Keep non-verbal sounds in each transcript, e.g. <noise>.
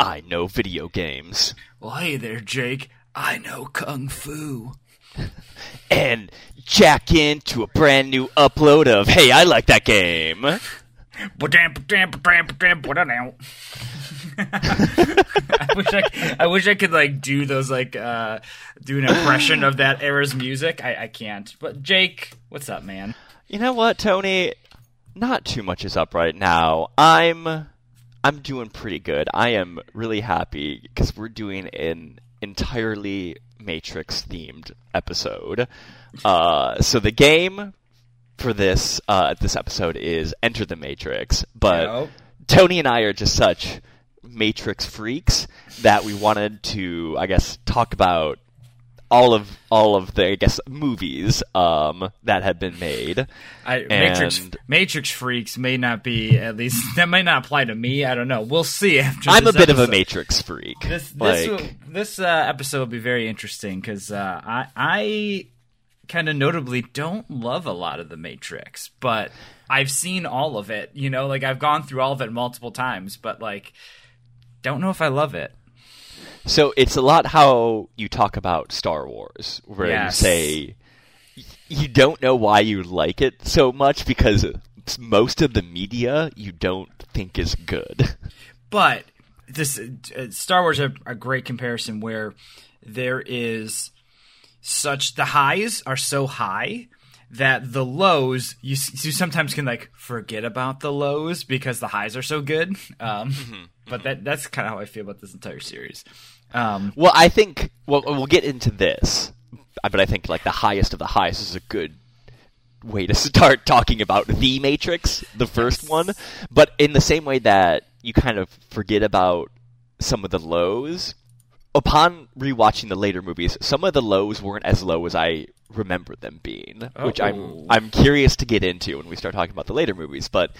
I know video games. Well, hey there, Jake. I know kung fu. <laughs> And jack into a brand new upload of Hey, I like that game. <laughs> I wish I, I wish I could like do those like uh do an impression of that era's music. I, I can't. But Jake, what's up, man? You know what, Tony? Not too much is up right now. I'm I'm doing pretty good. I am really happy because we're doing an entirely Matrix themed episode. Uh, so the game for this uh, this episode is Enter the Matrix, but. Tony and I are just such Matrix freaks that we wanted to, I guess, talk about all of all of the I guess movies um, that have been made. I, Matrix Matrix freaks may not be at least <laughs> that might not apply to me. I don't know. We'll see. After I'm a bit of a. Matrix freak. This this like, will- this uh, episode will be very interesting because uh, I I kind of notably don't love a lot of the Matrix, but I've seen all of it. You know, like I've gone through all of it multiple times, but like don't know if I love it. So it's a lot how you talk about Star Wars, where Yes. you say you don't know why you like it so much because most of the media you don't think is good. <laughs> But this uh, Star Wars are a great comparison where there is such the highs are so high that the lows you, you sometimes can like forget about the lows because the highs are so good. <laughs> Um, But that that's kind of how I feel about this entire series. Um, Well, I think well we'll get into this, but I think like the highest of the highest is a good way to <laughs> start talking about the Matrix, the first one. But in the same way that you kind of forget about some of the lows, upon rewatching the later movies, some of the lows weren't as low as I remember them being, which I'm Oh. I'm curious to get into when we start talking about the later movies. But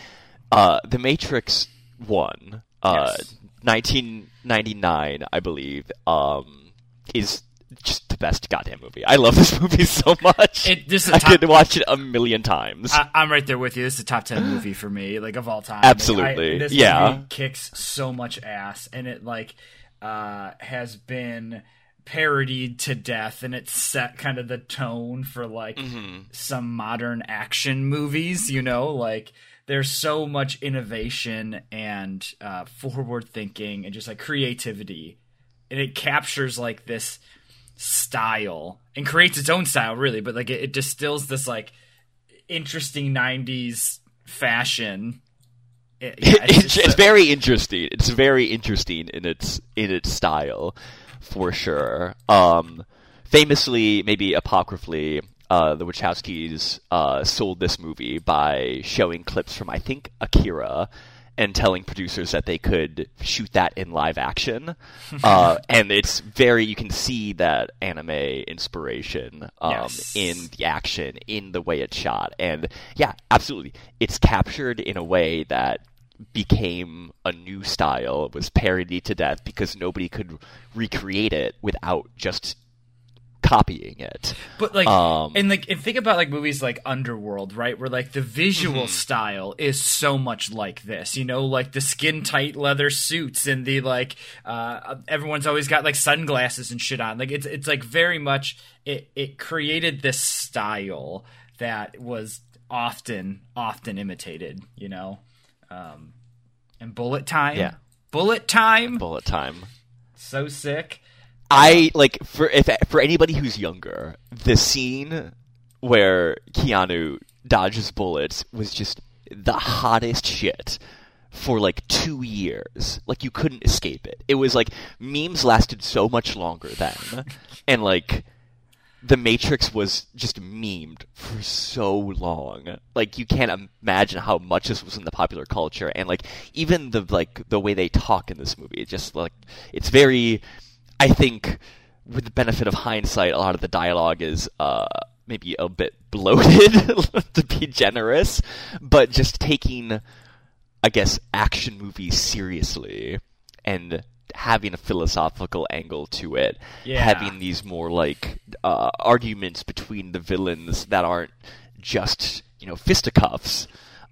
uh, the Matrix one, uh, Yes. 1999, I believe, um, is just the best goddamn movie. I love this <laughs> movie so much. It- this is I top- could watch it a million times. I, I'm right there with you. This is a top ten movie for me, like of all time. Absolutely. I- this Yeah. movie kicks so much ass, and it like uh, has been parodied to death, and it set kind of the tone for like Mm-hmm. some modern action movies. You know, like there's so much innovation and uh, forward thinking and just like creativity, and it captures like this style and creates its own style really but like it, it distills this like interesting 90s fashion <laughs> It- yeah, it's, it's, it's very interesting. It's very interesting in its in its style, for sure. Um, famously, maybe apocryphally, uh, the Wachowskis uh, sold this movie by showing clips from I think Akira and telling producers that they could shoot that in live action. <laughs> uh, and it's very you can see that anime inspiration um, Yes. in the action, in the way it's shot, and yeah, absolutely, it's captured in a way that became a new style. It was parodied to death because nobody could recreate it without just copying it. but like um, and like and think about like movies like underworld right where like the visual style is so much like this you know like the skin tight leather suits and the like uh everyone's always got like sunglasses and shit on like it's it's like very much it it created this style that was often often imitated you know um and bullet time Yeah. bullet time Bullet time. so sick I like for if for anybody who's younger, the scene where Keanu dodges bullets was just the hottest shit for like two years. Like you couldn't escape it. It was like memes lasted so much longer then, <laughs> and like the Matrix was just memed for so long. Like you can't imagine how much this was in the popular culture, and like even the like the way they talk in this movie, it's just like it's very. I think, with the benefit of hindsight, a lot of the dialogue is uh, maybe a bit bloated, <laughs> to be generous, but just taking, I guess, action movies seriously and having a philosophical angle to it, Yeah. having these more like uh, arguments between the villains that aren't just you know fisticuffs.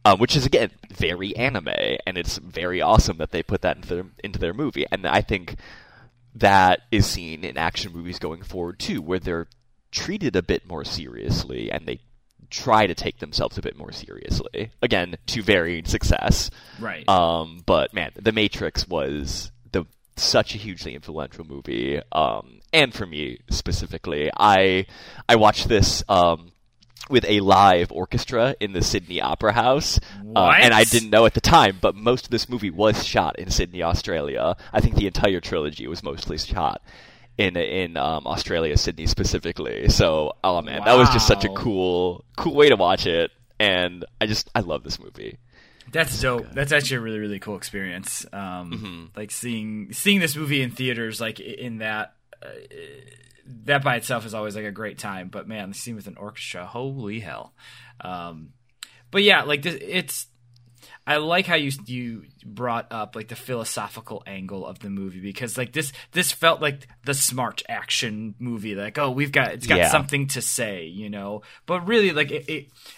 um, which is again very anime, and it's very awesome that they put that into their into their movie. And I think that is seen in action movies going forward too, where they're treated a bit more seriously and they try to take themselves a bit more seriously. Again, to varying success. Right. Um, but man, The Matrix was the such a hugely influential movie. Um, and for me specifically, I I watched this um, with a live orchestra in the Sydney Opera House. Uh, and I didn't know at the time, but most of this movie was shot in Sydney, Australia. I think the entire trilogy was mostly shot in in um, Australia, Sydney specifically. So, oh man, that was just such a cool cool way to watch it, and I just I love this movie. That's dope. That's actually a really really cool experience. Um, Mm-hmm. Like seeing seeing this movie in theaters, like in that. Uh, that by itself is always like a great time, but man, the scene with an orchestra, holy hell! Um, but yeah, like this, it's. I like how you you brought up like the philosophical angle of the movie because like this this felt like the smart action movie. Like oh we've got it's got Yeah. something to say you know? But really like it, it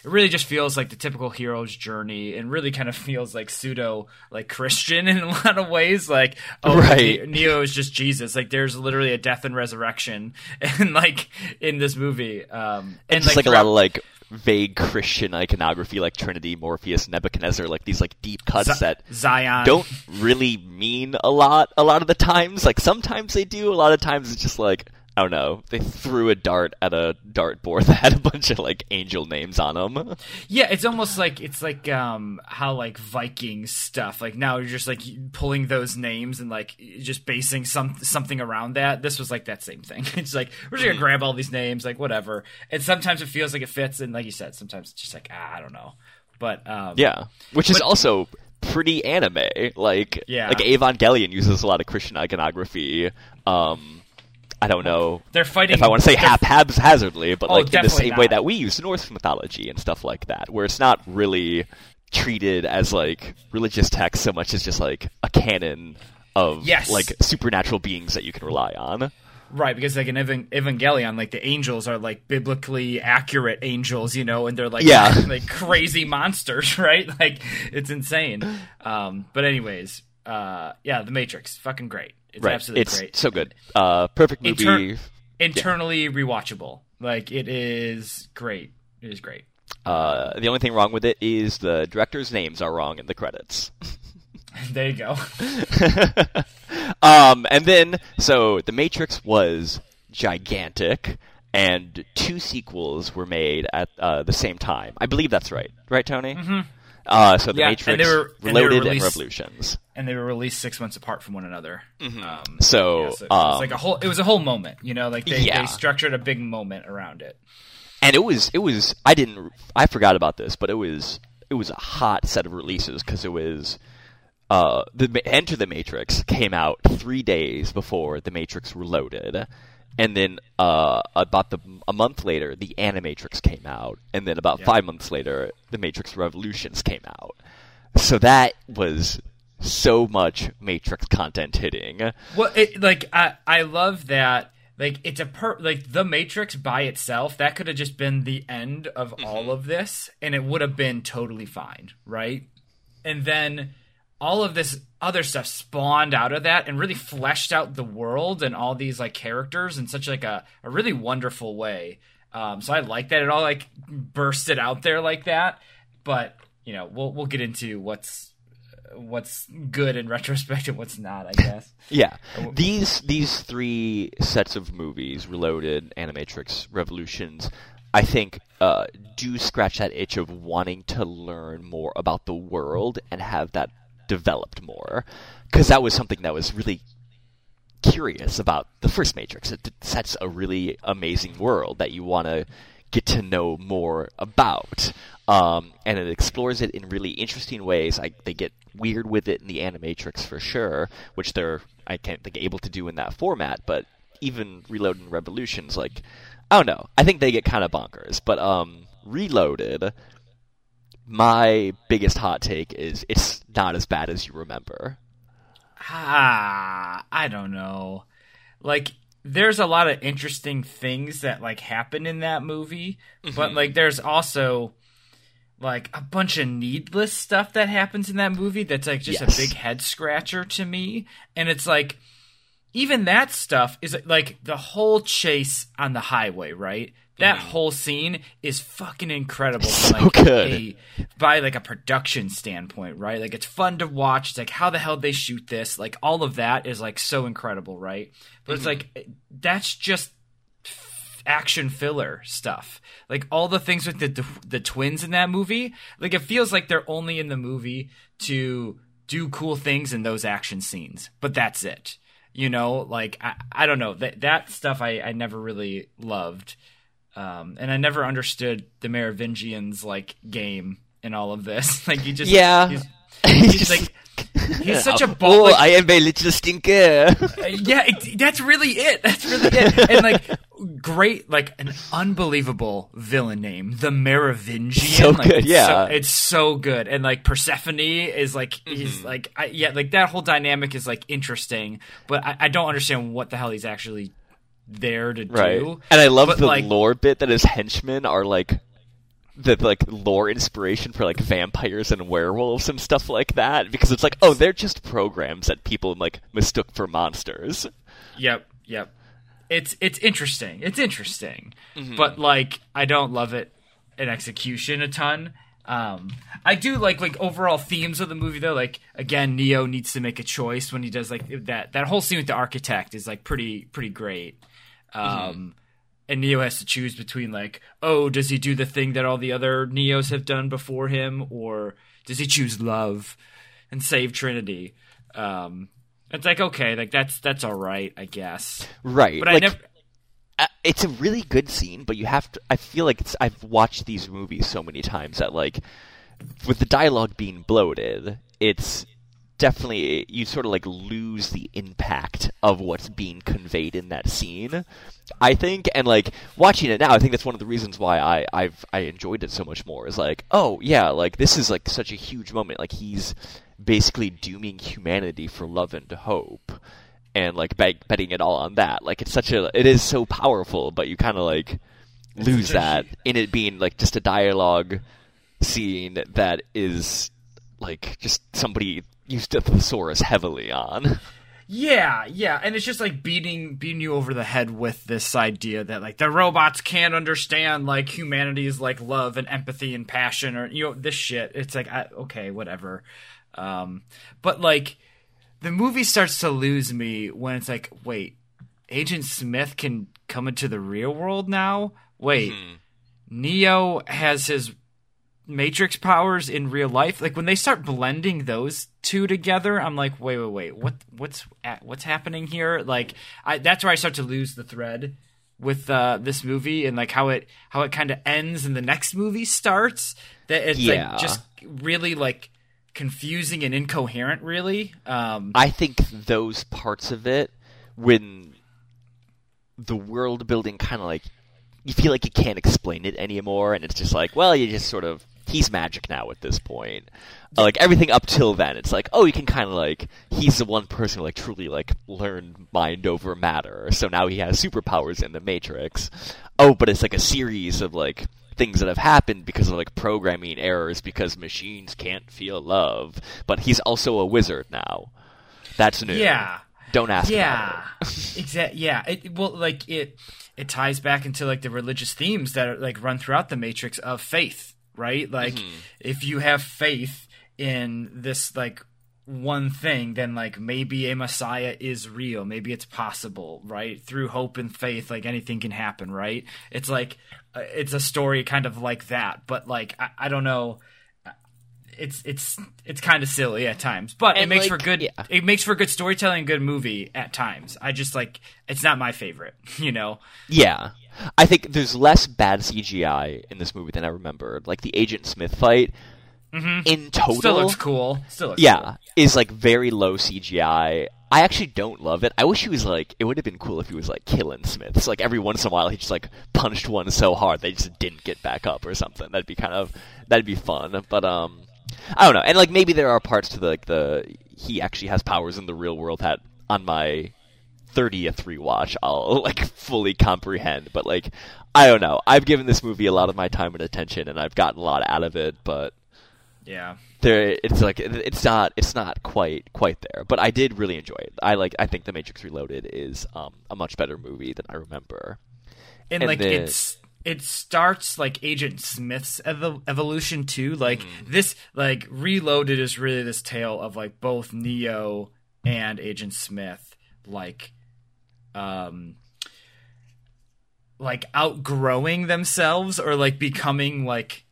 it really just feels like the typical hero's journey and really kind of feels like pseudo like Christian <laughs> in a lot of ways. Like oh Right. Ne- Neo is just Jesus. Like there's literally a death and resurrection <laughs> and like in this movie. Um and just like, a lot of like vague Christian iconography, like Trinity, Morpheus, Nebuchadnezzar, like these like deep cuts Z- that Zion don't really mean a lot a lot of the times. Like sometimes they do, a lot of times it's just like I don't know. They threw a dart at a dartboard <laughs> that had a bunch of like angel names on them. Yeah, it's almost like it's like um how like Viking stuff. Like now you're just like pulling those names and like just basing some something around that. This was like that same thing. <laughs> It's like we're just gonna Mm-hmm. grab all these names, like whatever. And sometimes it feels like it fits, and like you said, sometimes it's just like ah, I don't know. But um, Yeah, which is also pretty anime. Like Yeah. like Evangelion uses a lot of Christian iconography. Um, I don't know they're fighting. if I want to say haphazardly, but Oh, like in the same way that we use Norse mythology and stuff like that, where it's not really treated as like religious text so much as just like a canon of Yes. like supernatural beings that you can rely on. Right, because like in Evangelion, like the angels are like biblically accurate angels, you know, and they're like Yeah. <laughs> like crazy monsters, <laughs> right? Like it's insane. Um, but anyways, uh, yeah, The Matrix, fucking great. It's right, absolutely it's great. so good. Uh, perfect movie. Inter- Internally rewatchable. Like it is great. It is great. uh, the only thing wrong with it is the directors' names are wrong in the credits. <laughs> there you go. <laughs> um, and then, so The Matrix was gigantic, and two sequels were made at uh, the same time. I believe that's right. Right, Tony? Mm-hmm. Uh, so The Yeah, and Matrix, they were- and Reloaded, and released- Revolutions. And they were released six months apart from one another. Um, Mm-hmm. So, yeah, so it was um, like a whole. It was a whole moment, you know. Like they, Yeah. they structured a big moment around it. and it was, it was. I didn't, I forgot about this, but it was, it was a hot set of releases because it was. Uh, the Enter the Matrix came out three days before the Matrix Reloaded, and then uh, about the a month later, the Animatrix came out, and then about Yeah. five months later, the Matrix Revolutions came out. So that was so much Matrix content hitting. Well, it, like I, I love that. Like it's a per like the Matrix by itself. That could have just been the end of all of this, and it would have been totally fine, right? And then all of this other stuff spawned out of that and really fleshed out the world and all these like characters in such like a, a really wonderful way. Um, so I like that it all like bursted out there like that. But you know, we'll we'll get into what's what's good in <laughs> retrospect and what's not. I guess. <laughs> Yeah, these these three sets of movies, Reloaded, Animatrix, Revolutions, I think uh, do scratch that itch of wanting to learn more about the world and have that developed more, because that was something that was really curious about the first Matrix. It sets a really amazing world that you want to get to know more about. Um, and it explores it in really interesting ways. I, they get weird with it in the Animatrix for sure, which they're I can't think able to do in that format. But even Reloaded and Revolutions, like I don't know, I think they get kind of bonkers. But um, Reloaded, my biggest hot take is it's not as bad as you remember. ah, I don't know. Like there's a lot of interesting things that like happen in that movie, but like there's also like a bunch of needless stuff that happens in that movie that's like just Yes. a big head scratcher to me and it's like even that stuff is like the whole chase on the highway right that whole scene is fucking incredible So like good. a by like a production standpoint right? Like it's fun to watch. It's like how the hell they shoot this? Like all of that is like so incredible right? But it's mm-hmm. like eh, that's just action filler stuff. Like all the things with the the twins in that movie, like it feels like they're only in the movie to do cool things in those action scenes, but that's it. You know, like I, I don't know. That that stuff I I never really loved, um, and I never understood the Merovingians like game in all of this. <laughs> Like you just Yeah. he's, He's <laughs> he's like he's such a oh, like- I am a little stinker. uh, yeah, it, that's really it. That's really it. <laughs> And like, great, like an unbelievable villain name, the Merovingian. So like, good, it's yeah. so, it's so good. And like Persephone is like, Mm-hmm. he's like, I, yeah, like that whole dynamic is like interesting, but I, I don't understand what the hell he's actually there to right. do. And I love But, the like- lore bit that his henchmen are like the like lore inspiration for like vampires and werewolves and stuff like that because it's like oh they're just programs that people like mistook for monsters. Yep, yep. It's it's interesting. It's interesting, Mm-hmm. but like I don't love it in execution a ton. Um, I do like like overall themes of the movie though. Like again, Neo needs to make a choice when he does like that. That whole scene with the architect is like pretty pretty great. Um, Mm-hmm. and Neo has to choose between like, oh, does he do the thing that all the other Neos have done before him, or does he choose love and save Trinity? Um, it's like okay, like that's that's all right, I guess. Right. But I like, never. uh, it's a really good scene, but you have to. I feel like it's. I've watched these movies so many times that like, with the dialogue being bloated, it's definitely eh, you sort of like lose the impact of what's being conveyed in that scene. I think, and like watching it now, I think that's one of the reasons why I I've I enjoyed it so much more. Is like, oh yeah, like this is like such a huge moment. Like he's basically dooming humanity for love and hope and like bet- betting it all on that. Like it's such a, it is so powerful, but you kind of like lose that in it being like just a dialogue scene that is like just somebody used thesaurus heavily on. Yeah, yeah, and it's just like beating beating you over the head with this idea that like the robots can't understand like humanity's like love and empathy and passion or you know this shit. It's like I, okay, whatever. Um, but like the movie starts to lose me when it's like, wait, Agent Smith can come into the real world now. Wait, Neo has his Matrix powers in real life. Like when they start blending those two together, I'm like, wait, wait, wait, what, what's, at, what's happening here? Like, I, that's where I start to lose the thread with uh, this movie and like how it, how it kind of ends and the next movie starts. That it's Yeah. like just really like confusing and incoherent. Really, um, I think those parts of it, when the world building kind of like, you feel like you can't explain it anymore, and it's just like, well, you just sort of, he's magic now at this point. Uh, Like everything up till then, it's like, oh, you can kind of like, he's the one person who like truly like learned mind over matter, so now he has superpowers in the Matrix. Oh, but it's like a series of like things that have happened because of like programming errors because machines can't feel love. But he's also a wizard now. That's new. yeah. Don't ask. yeah <laughs> exactly yeah it well like it it ties back into like the religious themes that are like run throughout the matrix of faith right? Like Mm-hmm. if you have faith in this like one thing then like maybe a messiah is real. Maybe it's possible right? Through hope and faith like anything can happen right? It's like uh, it's a story kind of like that. But like i, I don't know it's it's it's kind of silly at times, but it And, makes for good. yeah. It makes for good storytelling, good movie at times. I just like it's not my favorite, <laughs> you know. Yeah. I think there's less bad CGI in this movie than I remembered. Like the Agent Smith fight, in total, Mm-hmm. Still looks cool. Still looks yeah, cool. is like very low CGI. I actually don't love it. I wish he was like. It would have been cool if he was like killing Smiths. Like every once in a while, he just like punched one so hard they just didn't get back up or something. That'd be kind of that'd be fun. But um, I don't know. And like maybe there are parts to the like the he actually has powers in the real world that on my thirtieth rewatch I'll <laughs> like fully comprehend. But like I don't know. I've given this movie a lot of my time and attention, and I've gotten a lot out of it. But Yeah. there, it's like it's not it's not quite quite there. But I did really enjoy it. I like I think The Matrix Reloaded is um, a much better movie than I remember. and, And like then- it's it starts like Agent Smith's ev- evolution too. Like this, like Reloaded is really this tale of like both Neo and Agent Smith, like, um, like outgrowing themselves or like becoming like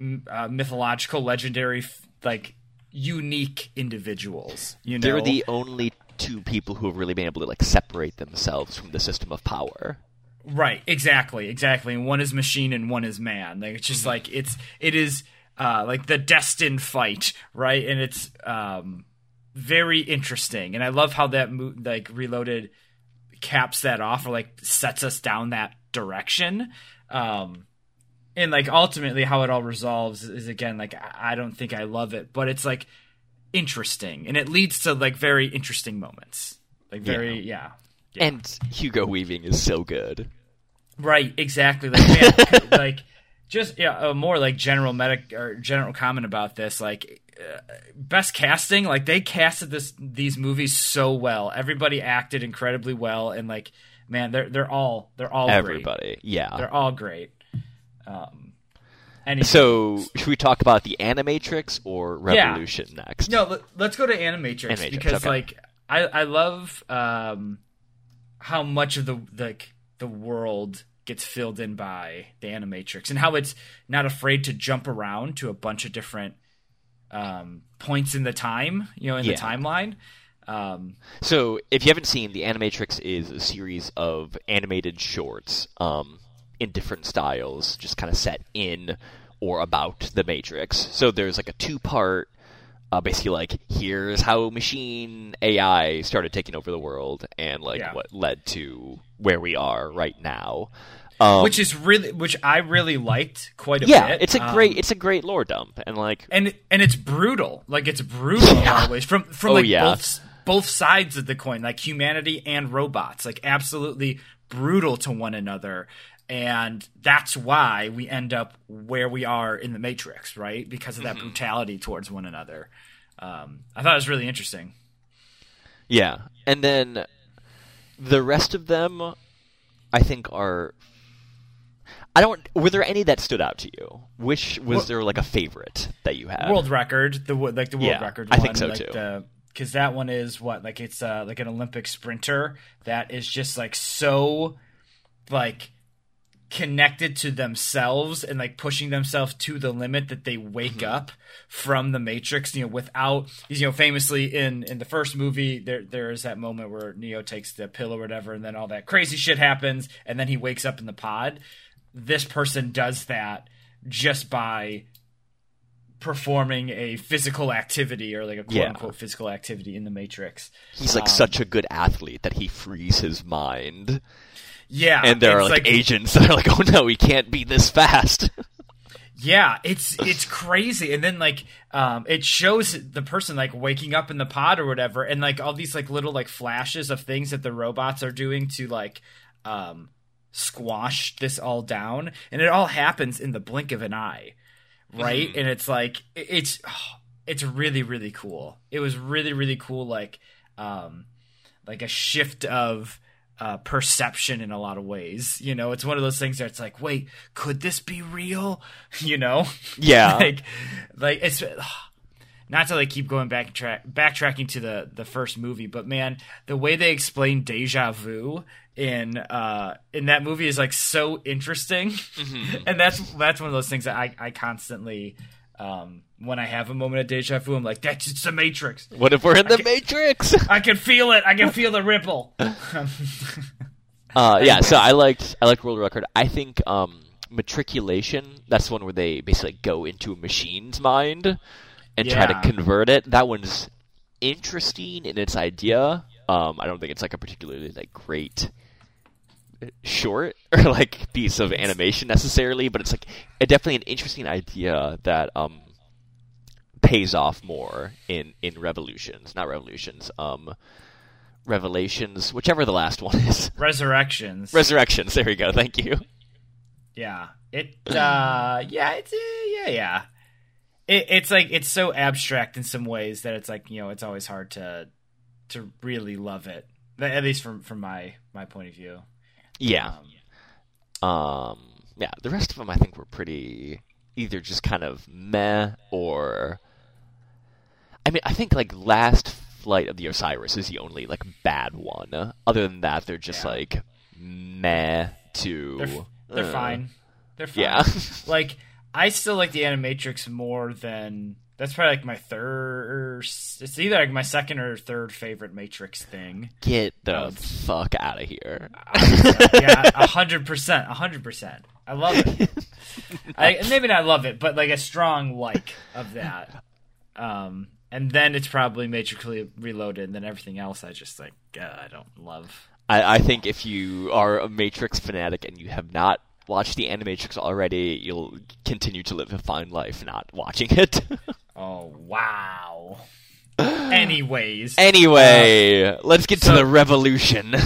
m- uh, mythological, legendary, f- like unique individuals. You know, They're the only two people who have really been able to like separate themselves from the system of power. Right, exactly, exactly. And one is machine and one is man. Like it's just like it's it is uh like the destined fight, right? And it's um very interesting. And I love how that mo- like reloaded caps that off or like sets us down that direction. Um and like ultimately how it all resolves is again like I I don't think I love it, but it's like interesting and it leads to like very interesting moments. Like very yeah. Yeah. And Hugo Weaving is so good. Right, exactly. Like, man, <laughs> like just yeah, a more like general medic or general comment about this. Like uh, best casting, like they casted this these movies so well. Everybody acted incredibly well, and like man, they're they're all they're all great. Everybody, yeah. They're all great. Um, anything So, should we talk about the Animatrix or Yeah. Revolution next? No, let, let's go to Animatrix, Animatrix, because okay. like I I love um how much of the like the world gets filled in by the Animatrix and how it's not afraid to jump around to a bunch of different um points in the time, you know, in Yeah. the timeline. Um So, if you haven't seen, the Animatrix is a series of animated shorts um, in different styles, just kind of set in or about the Matrix. So, there's like a two part, uh, basically, like, here's how machine AI started taking over the world and, like, Yeah. what led to where we are right now. Um, which is really which I really liked quite a yeah, bit. it's a Um, great, it's a great lore dump, and like, and and it's brutal. Like it's brutal in a lot Yeah. of ways from from Oh, like yeah. both both sides of the coin, like humanity and robots, like absolutely brutal to one another. And that's why we end up where we are in the Matrix, right? Because of that Mm-hmm. brutality towards one another. Um, I thought it was really interesting. Yeah, and then the rest of them, I think, are. I don't. Were there any that stood out to you? Which was Well- there like a favorite that you had? world record, the like the world Yeah, record. I think so, like too. Because that one is what like it's uh, like an Olympic sprinter that is just like so like connected to themselves and like pushing themselves to the limit that they wake Mm-hmm. up from the matrix you know without you know famously in in the first movie there there is that moment where neo takes the pill or whatever and then all that crazy shit happens and then he wakes up in the pod this person does that just by performing a physical activity or like a quote Yeah. unquote physical activity in the matrix He's like Um, such a good athlete that he frees his mind, yeah and there are it's like, agents <laughs> that are like, "Oh no, he can't be this fast." <laughs> Yeah, it's it's crazy, and then like um, it shows the person like waking up in the pod or whatever, and like all these like little like flashes of things that the robots are doing to like um, squash this all down, and it all happens in the blink of an eye, right? And it's like it- it's oh, <sighs> it's really really cool. It was really really cool, like um, like a shift of uh, perception in a lot of ways. You know, it's one of those things that it's like, wait, could this be real? <laughs> You know, Yeah. <laughs> like, like it's <sighs> not to like keep going back track backtracking to the the first movie, but man, the way they explain deja vu in uh in that movie is like so interesting, <laughs> and that's that's one of those things that I I constantly. Um, when I have a moment of deja vu, I'm like, "That's it's the Matrix." what if we're in the Matrix? I can feel it. I can <laughs> feel the ripple. Uh, <laughs> yeah, so I liked I liked World Record. I think um, Matriculation. That's the one where they basically go into a machine's mind and try to convert it. That one's interesting in its idea. Um, I don't think it's like a particularly like great uh, short <laughs> or like piece of animation necessarily, but it's like a, definitely an interesting idea that um, pays off more in in Revolutions, not Revolutions. Um, Revelations, whichever the last one is. <laughs> Resurrections. Resurrections. There we go. Thank you. yeah. It. uh Yeah. It's. Uh, yeah. Yeah. It, it's like it's so abstract in some ways that it's like you know it's always hard to to really love it. At least from from my my point of view. Yeah. Um, Um, yeah, the rest of them I think were pretty either just kind of meh or. I mean, I think like Last Flight of the Osiris is the only like bad one. Other than that, they're just Yeah. like meh to. they're f- they're uh, fine. They're fine. Yeah. <laughs> like I still like the Animatrix more than that's probably like my third. It's either like my second or third favorite Matrix thing. Get the Um, fuck out of here. yeah, a <laughs> hundred percent, a hundred percent. I love it. <laughs> I, maybe not love it, but like a strong like of that. Um, and then it's probably Matrix Reloaded, and then everything else I just like uh, I don't love. I, I think if you are a Matrix fanatic and you have not watched the Animatrix already, you'll continue to live a fine life not watching it. <laughs> Oh wow. Anyways, anyway, let's get to the revolution. <laughs>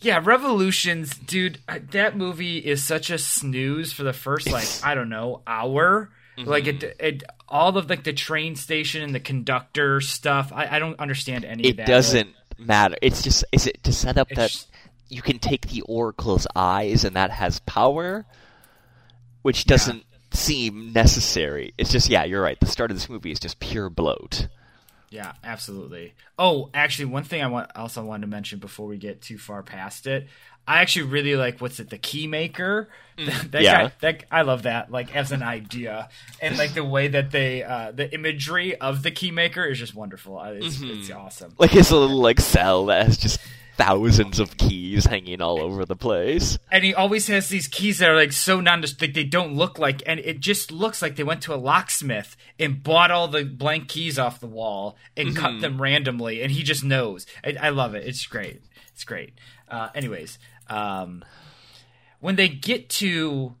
Yeah, Revolutions, dude. uh, That movie is such a snooze for the first like I don't know hour. Mm-hmm. Like it, it, all of like the train station and the conductor stuff. I, I don't understand any of it doesn't matter. It's just is it to set up It's that just- you can take the oracle's eyes and that has power, which doesn't seem necessary. It's just yeah, you're right. The start of this movie is just pure bloat. Yeah, absolutely. Oh, actually, one thing I want also wanted to mention before we get too far past it. I actually really like what's it, the Keymaker. <laughs> That, that Yeah. guy, that I love that like as an idea, and like the way that they, uh, the imagery of the Keymaker is just wonderful. It's, it's awesome. Like his a little like cell that has just thousands of keys hanging all over the place. and he always has these keys that are like so nondescript like they don't look like and it just looks like they went to a locksmith and bought all the blank keys off the wall and cut them randomly and he just knows I, I love it it's great it's great uh, anyways um, when they get to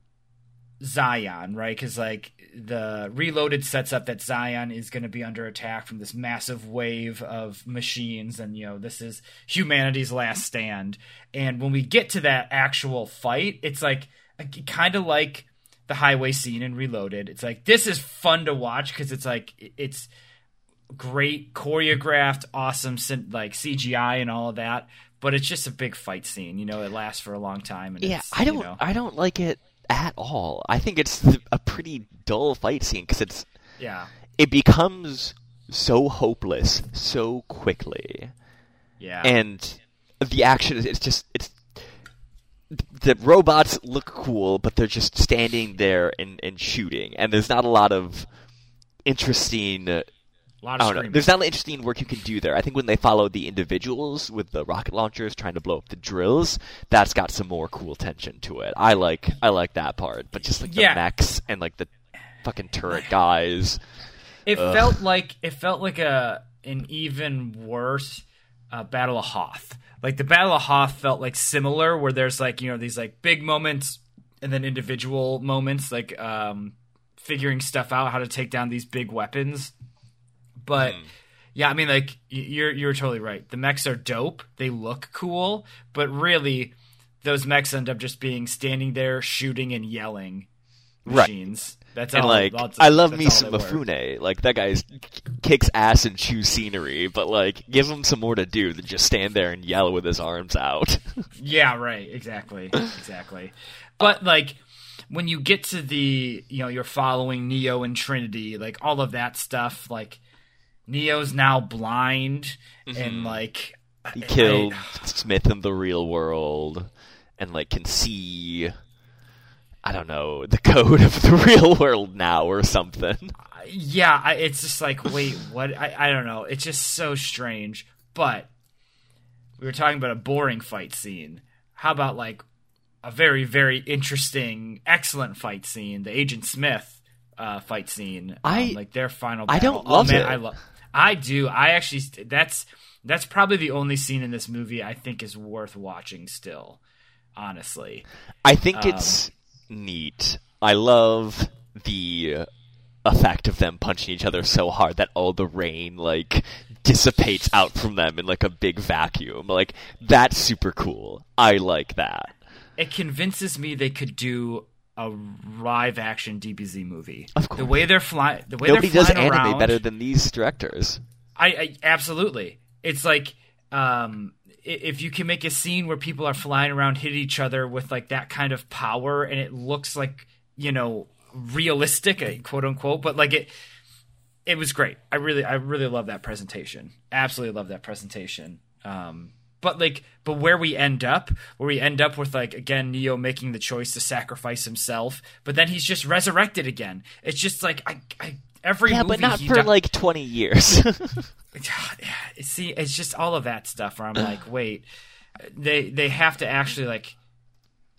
Zion, right? Because like the Reloaded sets up that Zion is going to be under attack from this massive wave of machines, and you know this is humanity's last stand. And when we get to that actual fight, it's like kind of like the highway scene in Reloaded. It's like this is fun to watch because it's like it's great choreographed, awesome like CGI and all of that. But it's just a big fight scene, you know. It lasts for a long time, and Yeah, it's, I don't You know, I don't like it at all. I think it's a pretty dull fight scene because it's yeah, it becomes so hopeless so quickly. yeah. and the action is it's just it's the robots look cool but they're just standing there and, and shooting and there's not a lot of interesting uh, a lot I don't know. There's not interesting work you can do there. I think when they follow the individuals with the rocket launchers trying to blow up the drills, that's got some more cool tension to it. I like I like that part, but just like the Yeah. mechs and like the fucking turret guys. It felt like it felt like a an even worse uh, Battle of Hoth. Like the Battle of Hoth felt like similar, where there's like you know these like big moments and then individual moments, like um, figuring stuff out how to take down these big weapons. But hmm. yeah, I mean, like you're you're totally right. The mechs are dope; they look cool, but really, those mechs end up just being standing there shooting and yelling Right. machines. That's And all. like that's- I love me some they were. Like that guy's kicks ass and chews scenery, but like give him some more to do than just stand there and yell with his arms out. <laughs> Yeah, right. Exactly. Exactly. But like when you get to the, you know, you're following Neo and Trinity, like all of that stuff, like Neo's now blind and like he killed I- Smith in the real world and like can see I don't know, the code of the <laughs> real world now or something. yeah, I, it's just like, wait, what? I, I don't know. It's just so strange. But we were talking about a boring fight scene. How about like a very, very interesting, excellent fight scene? The Agent Smith uh, fight scene. um, I- like their final. I don't Oh, love man, it. I love. I do. I actually. That's that's probably the only scene in this movie I think is worth watching. Still, honestly. I think Um, it's neat. I love the effect of them punching each other so hard that all the rain like dissipates out from them in like a big vacuum. Like that's super cool. I like that. It convinces me they could do a live action DBZ movie. Of course. The way they're flying, the way Nobody they're does flying anime around, better than these directors. I, I absolutely. It's like um, if you can make a scene where people are flying around, hit each other with like that kind of power, and it looks like you know realistic, eh, quote unquote, but like it, it was great. I really, I really love that presentation. Absolutely love that presentation. Um, but like, but where we end up, where we end up with like again Neo making the choice to sacrifice himself, but then he's just resurrected again. It's just like I, I every Yeah, but not for do- like twenty years. <laughs> <sighs> see it's just all of that stuff where i'm <clears throat> like wait they they have to actually like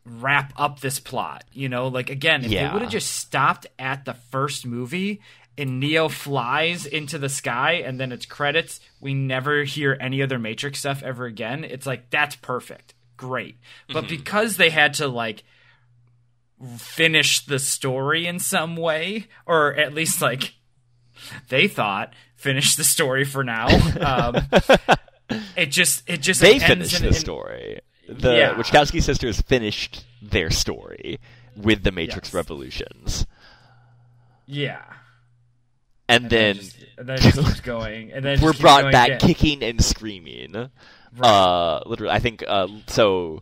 wrap up this plot you know like again if Yeah. they would have just stopped at the first movie and neo flies into the sky and then it's credits we never hear any other matrix stuff ever again it's like that's perfect great but because they had to like finish the story in some way or at least like they thought finish the story for now. Um, <laughs> it just it just they ends finished in- the in- story. The Yeah. Wachowski sisters finished their story with the Matrix Yes. Revolutions, Yeah, and, then just, and then it just keeps going, and then we're brought back again. kicking and screaming. Uh, literally, I think. Uh, so,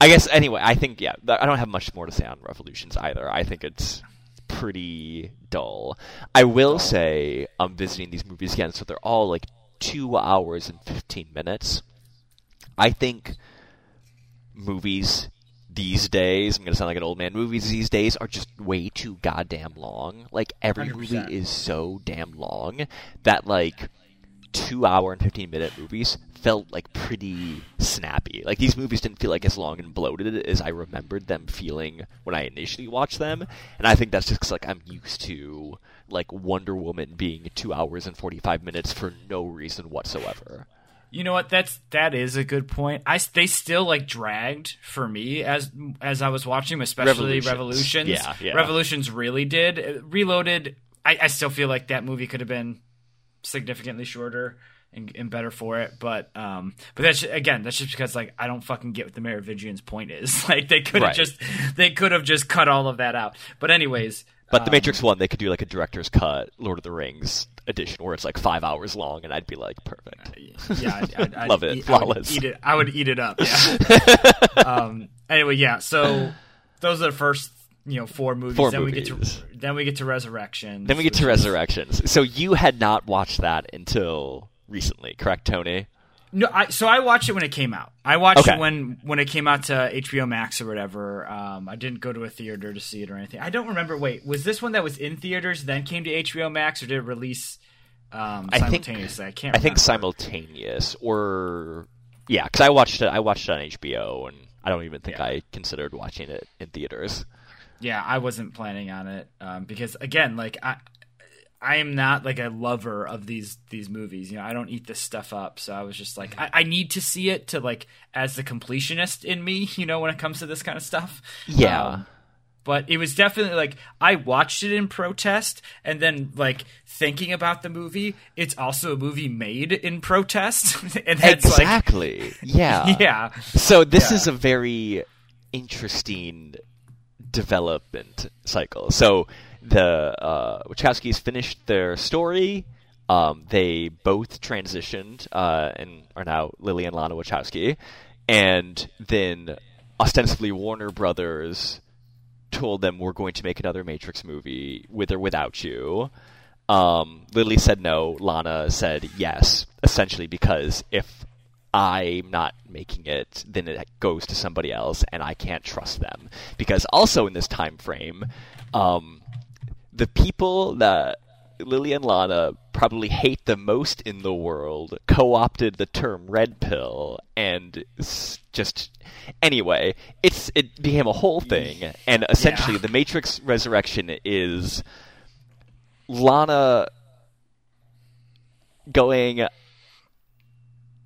I guess anyway. I think yeah. I don't have much more to say on Revolutions either. I think it's pretty dull. I will say I'm visiting these movies again, so they're all like two hours and fifteen minutes. I think movies these days, I'm gonna sound like an old man. Movies these days are just way too goddamn long. Like every 100%. movie is so damn long that like two hour and fifteen minute movies felt like pretty snappy. Like these movies didn't feel like as long and bloated as I remembered them feeling when I initially watched them. And I think that's just like I'm used to like Wonder Woman being two hours and forty five minutes for no reason whatsoever. You know what? That's that is a good point. I they still like dragged for me as as I was watching, especially Revolutions. Revolutions. Yeah, yeah. Revolutions really did. Uh, Reloaded. I, I still feel like that movie could have been significantly shorter and, and better for it. But um, but that's again, that's just because like I don't fucking get what the Merovingian's point is. <laughs> Like they could have Right. just they could have just cut all of that out. But anyways, But the um, Matrix One, they could do like a director's cut, Lord of the Rings edition, where it's like five hours long, and I'd be like, perfect. yeah, I'd, I'd, I'd <laughs> Love it. Eat, I would Flawless. eat it. I would eat it up. Yeah. <laughs> um. Anyway, yeah. So those are the first, you know, four movies. Four then we get to then we get to Resurrection. Then we get to Resurrections. So you had not watched that until recently, correct, Tony? No, I, so I watched it when it came out. I watched Okay. it when when it came out to HBO Max or whatever. Um, I didn't go to a theater to see it or anything. I don't remember. Wait, was this one that was in theaters then came to HBO Max or did it release um, I think- simultaneously? I can't. I think simultaneous, or yeah, because I watched it. I watched it on HBO, and I don't even think Yeah. I considered watching it in theaters. yeah i wasn't planning on it um, because again like i i am not like a lover of these these movies you know i don't eat this stuff up so i was just like i, I need to see it to like as the completionist in me <laughs> you know when it comes to this kind of stuff Yeah. Um, but it was definitely like I watched it in protest, and then like thinking about the movie, it's also a movie made in protest, <laughs> and that's like exactly. <laughs> yeah. yeah, So this Yeah. is a very interesting development cycle. So the uh, Wachowskis finished their story. Um, they both transitioned uh, and are now Lily and Lana Wachowski, and then ostensibly Warner Brothers told them we're going to make another Matrix movie with or without you. Um, Lily said no. Lana said yes, essentially because if I'm not making it, then it goes to somebody else, and I can't trust them. Because also in this time frame, um, the people that Lily and Lana probably hate the most in the world co-opted the term red pill and just anyway it's it became a whole thing and essentially Yeah. the matrix resurrection is lana going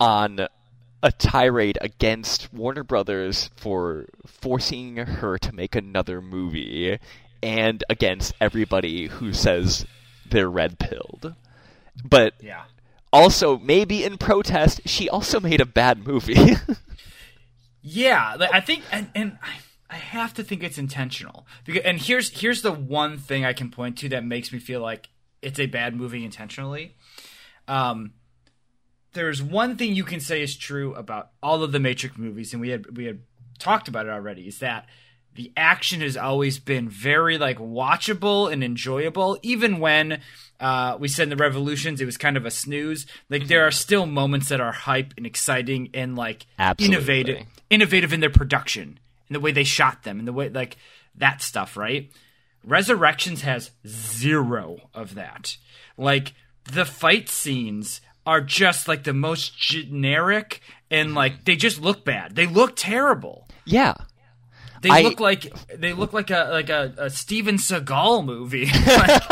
on a tirade against Warner Brothers for forcing her to make another movie and against everybody who says they're red pilled. But Yeah. also, maybe in protest, she also made a bad movie. <laughs> Yeah, I think, and, and I, I have to think it's intentional. Because, and here's here's the one thing I can point to that makes me feel like it's a bad movie intentionally. Um, there's one thing you can say is true about all of the Matrix movies, and we had we had talked about it already. Is that the action has always been very like watchable and enjoyable, even when uh, we said in the Revolutions it was kind of a snooze. Like there are still moments that are hype and exciting and like Absolutely. innovative, innovative in their production, and the way they shot them, and the way like that stuff, right? Resurrections has zero of that. Like the fight scenes are just like the most generic and like they just look bad. They look terrible. yeah. They I- look like they look like a like a, a Steven Seagal movie. Like,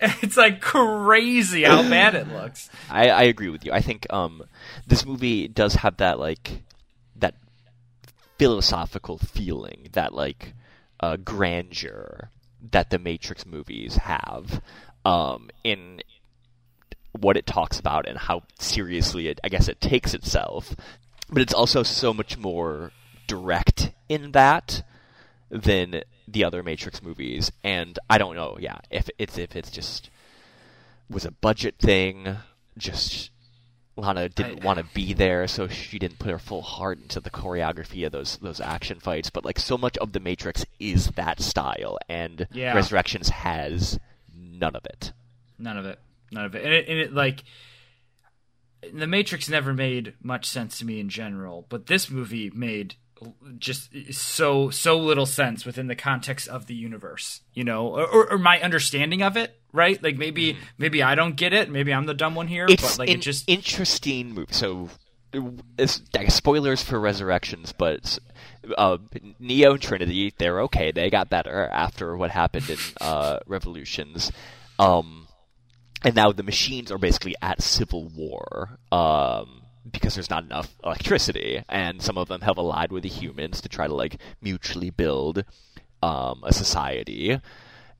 <laughs> it's like crazy how bad it looks. I, I agree with you. I think um, this movie does have that like that philosophical feeling, that like uh, grandeur that the Matrix movies have um, in what it talks about and how seriously it, I guess, it takes itself. But it's also so much more direct in that than the other Matrix movies. And I don't know, yeah, if it's if it's just was a budget thing. Just Lana didn't want to be there, so she didn't put her full heart into the choreography of those those action fights. But like so much of the Matrix is that style, and Yeah. Resurrections has none of it. None of it. None of it. And it, and it like the Matrix never made much sense to me in general, but this movie made just so so little sense within the context of the universe, you know, or, or, my understanding of it, right? Like maybe maybe I don't get it, maybe I'm the dumb one here, It's but like an it just interesting movie. So, it's, guess spoilers for Resurrections, but uh, Neo and Trinity, they're okay. They got better after what happened in <laughs> uh, Revolutions. Um, and now the machines are basically at civil war um, because there's not enough electricity, and some of them have allied with the humans to try to like mutually build um, a society,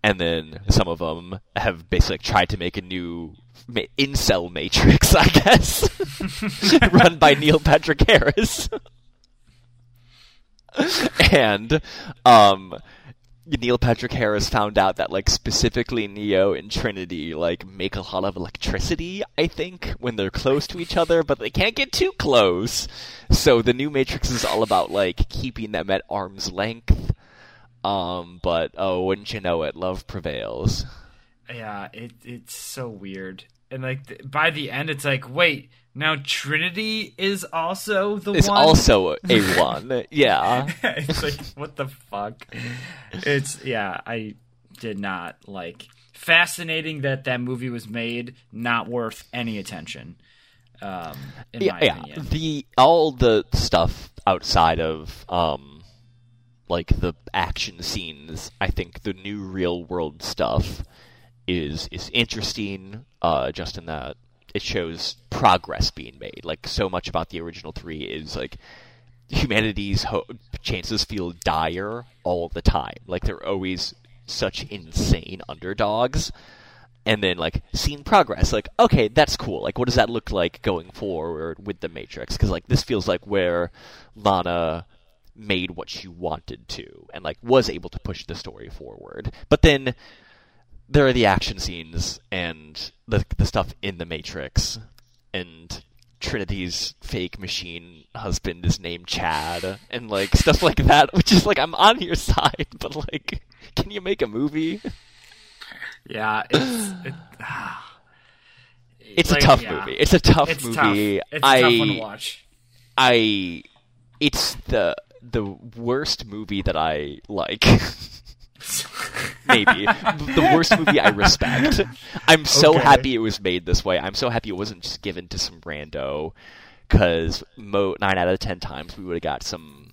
and then some of them have basically tried to make a new ma- incel matrix, <laughs> I guess, <laughs> run by Neil Patrick Harris, <laughs> and um. Neil Patrick Harris found out that like specifically Neo and Trinity like make a lot of electricity, I think, when they're close to each other, but they can't get too close. So the new Matrix is all about like keeping them at arm's length. Um, but oh, wouldn't you know it, love prevails. yeah, it it's so weird. And like by the end it's like, wait, now Trinity is also the It's one also <laughs> a one, yeah. <laughs> it's like what the fuck it's yeah i did not like fascinating that that movie was made not worth any attention um in yeah, my yeah. opinion The all the stuff outside of um like the action scenes, I think the new real world stuff is is interesting uh just in that it shows progress being made. Like so much about the original 3 is like humanity's ho- chances feel dire all the time. Like they're always such insane underdogs and then like seeing progress like okay that's cool like what does that look like going forward with the matrix because like this feels like where lana made what she wanted to and like was able to push the story forward but then there are the action scenes and the the stuff in the matrix and Trinity's fake machine husband is named Chad and like stuff like that which is like I'm on your <laughs> side but like can you make a movie yeah it's it, ah. <sighs> It's Like, a tough yeah. movie. It's a tough it's movie. tough it's a I, tough one to watch I, it's the the worst movie that I like. <laughs> <laughs> Maybe the worst movie I respect. I'm so Okay. happy it was made this way. I'm so happy it wasn't just given to some rando. Because mo- nine out of ten times we would have got some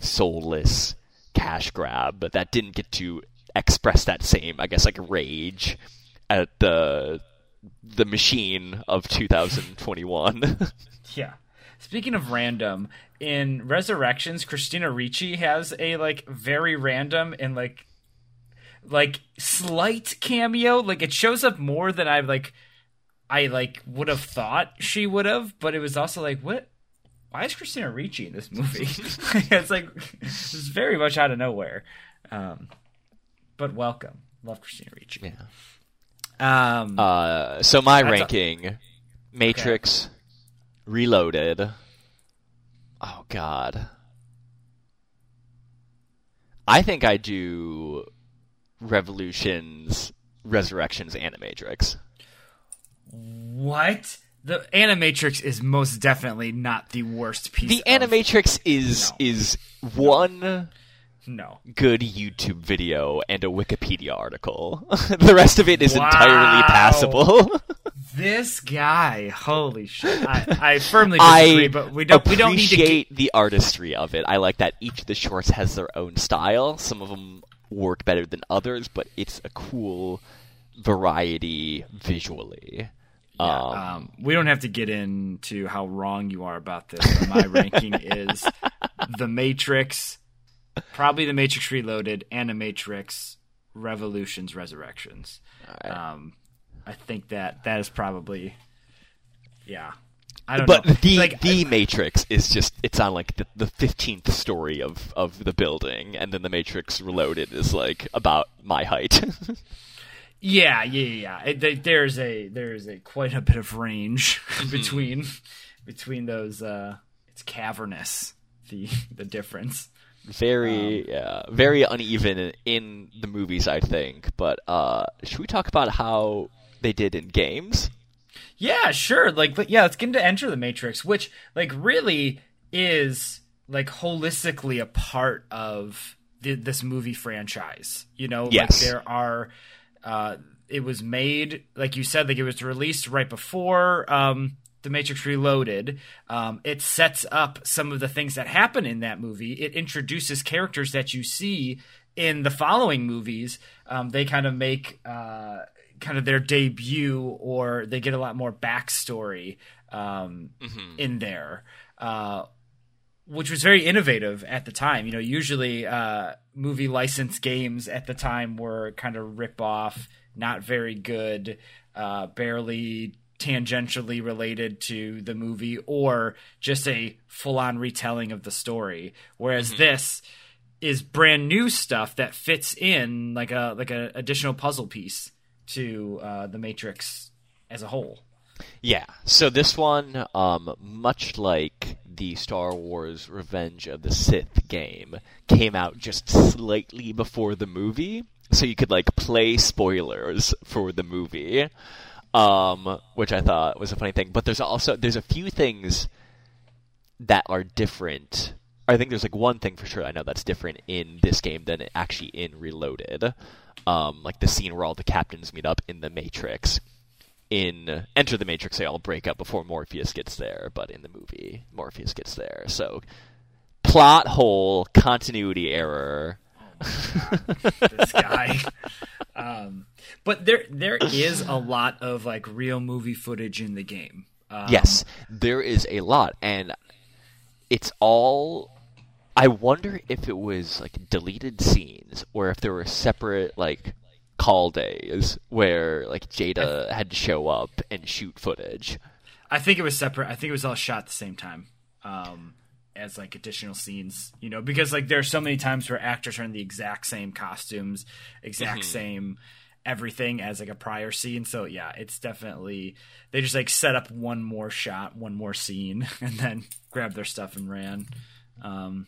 soulless cash grab, but that didn't get to express that same, I guess, like rage at the the machine of 2021. <laughs> Yeah. Speaking of random, in Resurrections, Christina Ricci has a like very random and like like slight cameo. Like it shows up more than I like. I like would have thought she would have, but it was also like, what? Why is Christina Ricci in this movie? <laughs> it's like it's very much out of nowhere. Um, but welcome, love Christina Ricci. Yeah. Um, uh, so my ranking: a- Matrix, okay. Reloaded. Oh God. I think I do Revolutions, Resurrections, Animatrix. What? The Animatrix is most definitely not the worst piece. The of... Animatrix is no. is one no good YouTube video and a Wikipedia article. <laughs> the rest of it is wow. entirely passable. <laughs> this guy, holy shit! I, I firmly <laughs> disagree, I but we don't we don't need to appreciate the artistry of it. I like that each of the shorts has their own style. Some of them work better than others, but it's a cool variety visually. Yeah, um, um, we don't have to get into how wrong you are about this. my <laughs> ranking is The Matrix, probably The Matrix Reloaded, and The Matrix Revolutions Resurrections. Right. Um, I think that that is probably, yeah. I don't but know. the like, the I, Matrix is just it's on like the fifteenth story of of the building, and then the Matrix Reloaded is like about my height. <laughs> Yeah, yeah, yeah. It, there's a there's a quite a bit of range <laughs> Mm-hmm. between between those. Uh, it's cavernous. The the difference. Very, um, yeah, very uneven in the movies, I think. But uh, should we talk about how they did in games? Yeah, sure. Like, but yeah, let's get into Enter the Matrix, which like really is like holistically a part of the, this movie franchise. You know, yes. like there are uh, it was made, like you said, like it was released right before um, The Matrix Reloaded. Um, it sets up some of the things that happen in that movie. It introduces characters that you see in the following movies. Um, they kind of make uh, kind of their debut, or they get a lot more backstory um, mm-hmm. in there. Uh, which was very innovative at the time. You know, usually uh, movie license games at the time were kind of rip off, not very good, uh, barely tangentially related to the movie, or just a full on retelling of the story. Whereas mm-hmm. this is brand new stuff that fits in like a like an additional puzzle piece to uh, the Matrix as a whole. Yeah. So this one, um, much like the Star Wars Revenge of the Sith game, came out just slightly before the movie, so you could like play spoilers for the movie, um, which I thought was a funny thing. But there's also there's a few things that are different. I think there's like one thing for sure I know that's different in this game than actually in Reloaded, um, like the scene where all the captains meet up in the Matrix in Enter the Matrix, they all break up before Morpheus gets there, but in the movie, Morpheus gets there. So, plot hole, continuity error. <laughs> this guy. Um, but there, there is a lot of like real movie footage in the game. Um, yes, there is a lot, and it's all. I wonder if it was like deleted scenes, or if there were separate like call days where like Jada had to show up and shoot footage. I think it was separate. I think it was all shot at the same time. Um, as like additional scenes, you know, because like there are so many times where actors are in the exact same costumes, exact Mm-hmm. same everything as like a prior scene. So yeah, it's definitely they just like set up one more shot, one more scene, <laughs> and then grabbed their stuff and ran. Um,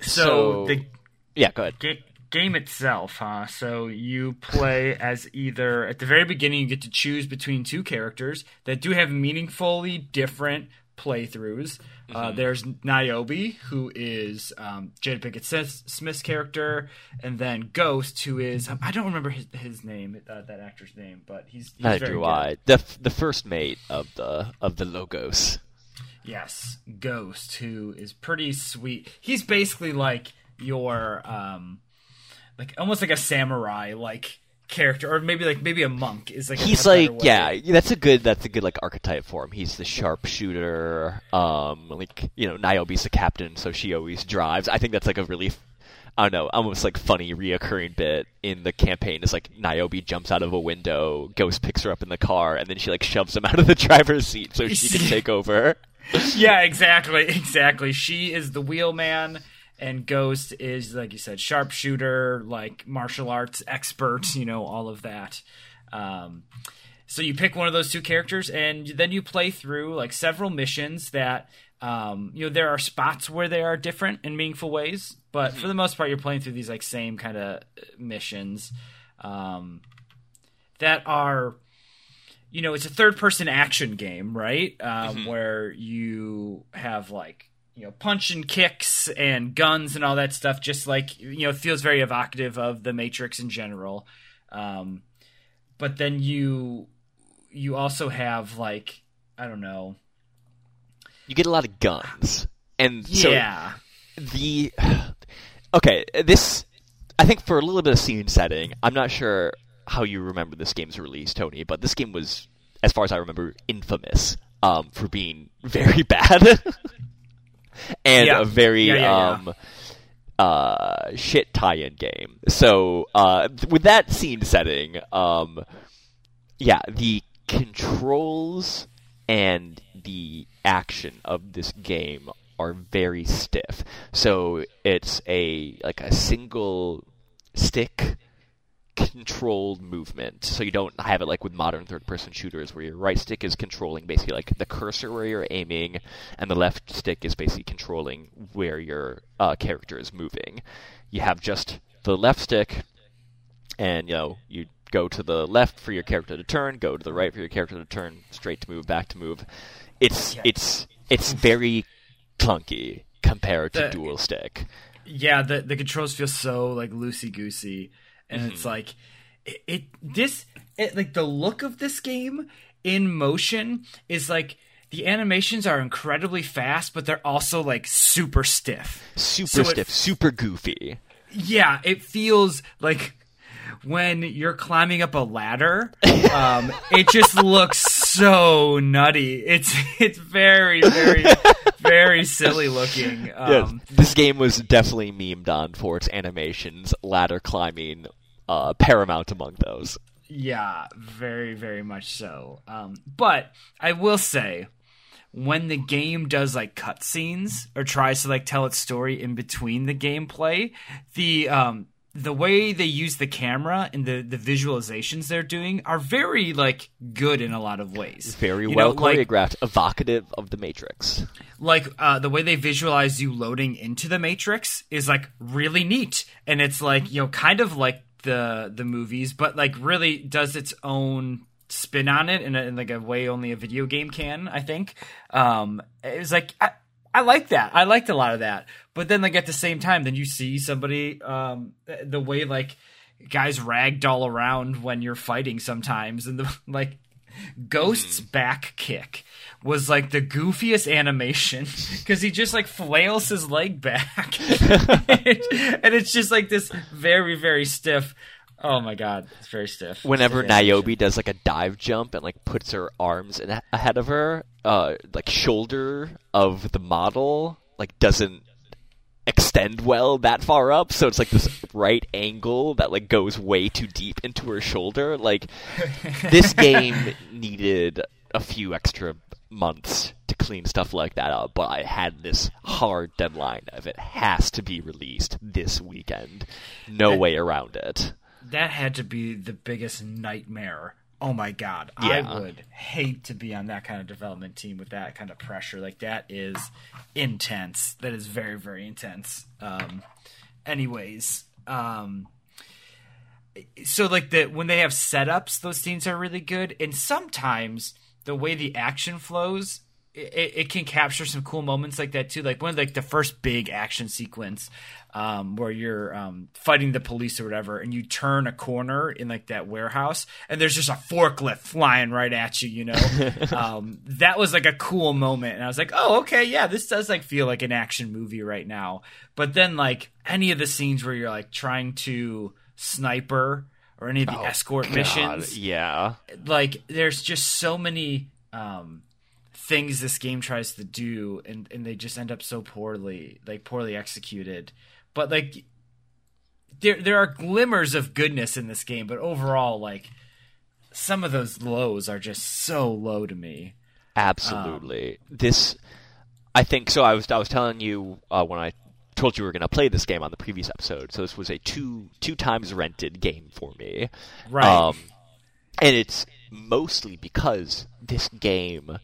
so, So- the Yeah, go ahead. Ga- game itself, huh? So you play <laughs> as either at the very beginning you get to choose between two characters that do have meaningfully different playthroughs. Uh, there's Niobe, who is um, Jada Pinkett Smith's character, and then Ghost, who is um, I don't remember his, his name, uh, that actor's name, but he's, he's Neither very do good. I. The f- the first mate of the of the logos. Yes, Ghost, who is pretty sweet. He's basically like your um like almost like a samurai like character or maybe like maybe a monk is like He's like yeah, that's a good that's a good like archetype for him. He's the sharpshooter. Um, like you know, Niobe's the captain, so she always drives. I think that's like a really I don't know, almost like funny reoccurring bit in the campaign is like Niobe jumps out of a window, Ghost picks her up in the car, and then she like shoves him <laughs> out of the driver's seat so she can <laughs> take over. <laughs> yeah, exactly, exactly. She is the wheelman, and Ghost is like you said, sharpshooter, like martial arts expert. You know, all of that. Um, so you pick one of those two characters, and then you play through like several missions that um, you know there are spots where they are different in meaningful ways, but for the most part, you're playing through these like same kind of missions um, that are you know, it's a third person action game, right? Um, mm-hmm. Where you have like, you know, punch and kicks and guns and all that stuff, just like, you know, it feels very evocative of the Matrix in general. Um, but then you, you also have like, I don't know. You get a lot of guns. And so yeah. the, <sighs> okay, this, I think for a little bit of scene setting, I'm not sure how you remember this game's release, Tony, but this game was, as far as I remember, infamous um, for being <laughs> very bad <laughs> and yeah. a very yeah, yeah, um, uh, shit tie-in game. So uh, with that scene setting, um, yeah, the controls and the action of this game are very stiff. So it's a like a single stick controlled movement. So you don't have it like with modern third person shooters where your right stick is controlling basically like the cursor where you're aiming and the left stick is basically controlling where your uh, character is moving. You have just the left stick and you know, you go to the left for your character to turn, go to the right for your character to turn, straight to move, back to move. It's yeah. it's it's very clunky compared to the, dual stick. Yeah, the the controls feel so like loosey goosey and mm-hmm. it's like it, it this it, like the look of this game in motion is like the animations are incredibly fast, but they're also like super stiff, super so stiff, it, super goofy. Yeah, it feels like when you're climbing up a ladder, <laughs> um, it just looks so nutty. It's it's very very very silly looking. Um, yes, this game was definitely memed on for its animations, ladder climbing, uh, paramount among those. Yeah, very, very much so. Um, but I will say, when the game does like cutscenes or tries to like tell its story in between the gameplay, the um, the way they use the camera and the, the visualizations they're doing are very like good in a lot of ways. Very you well know, choreographed, like, evocative of the Matrix. Like uh, the way they visualize you loading into the Matrix is like really neat, and it's like you know kind of like the the movies, but like really does its own spin on it in, a, in like a way only a video game can. I think um, it was like I, I like that. I liked a lot of that, but then like at the same time, then you see somebody um, the way like guys ragdoll around when you're fighting sometimes, and the <laughs> like Ghost's mm. back kick was like the goofiest animation <laughs> because he just like flails his leg back, <laughs> and it's just like this very very stiff. Oh my god, it's very stiff. Whenever Niobe does like a dive jump and like puts her arms in, ahead of her, uh, like shoulder of the model like doesn't extend well that far up so it's like this right angle that like goes way too deep into her shoulder like this <laughs> game needed a few extra months to clean stuff like that up but i had this hard deadline of it has to be released this weekend. No that, way around it. That had to be the biggest nightmare. Oh my god. Yeah. i would hate to be on that kind of development team with that kind of pressure. Like that is intense. That is very very intense. Um anyways um so like the when they have setups those scenes are really good and sometimes the way the action flows it, it, can capture some cool moments like that too. Like one of like the first big action sequence um, where you're um, fighting the police or whatever, and you turn a corner in like that warehouse, and there's just a forklift flying right at you. You know, <laughs> um, that was like a cool moment, and I was like, oh, okay, yeah, this does like feel like an action movie right now. But then like any of the scenes where you're like trying to sniper or any of the oh, escort God, missions, yeah, like there's just so many. Um, things this game tries to do and, and they just end up so poorly like poorly executed but like there there are glimmers of goodness in this game, but overall, like some of those lows are just so low to me. Absolutely. Um, this, I think. So I was I was telling you uh, when I told you we were going to play this game on the previous episode. So this was a two two times rented game for me. Right. Um, and it's mostly because this game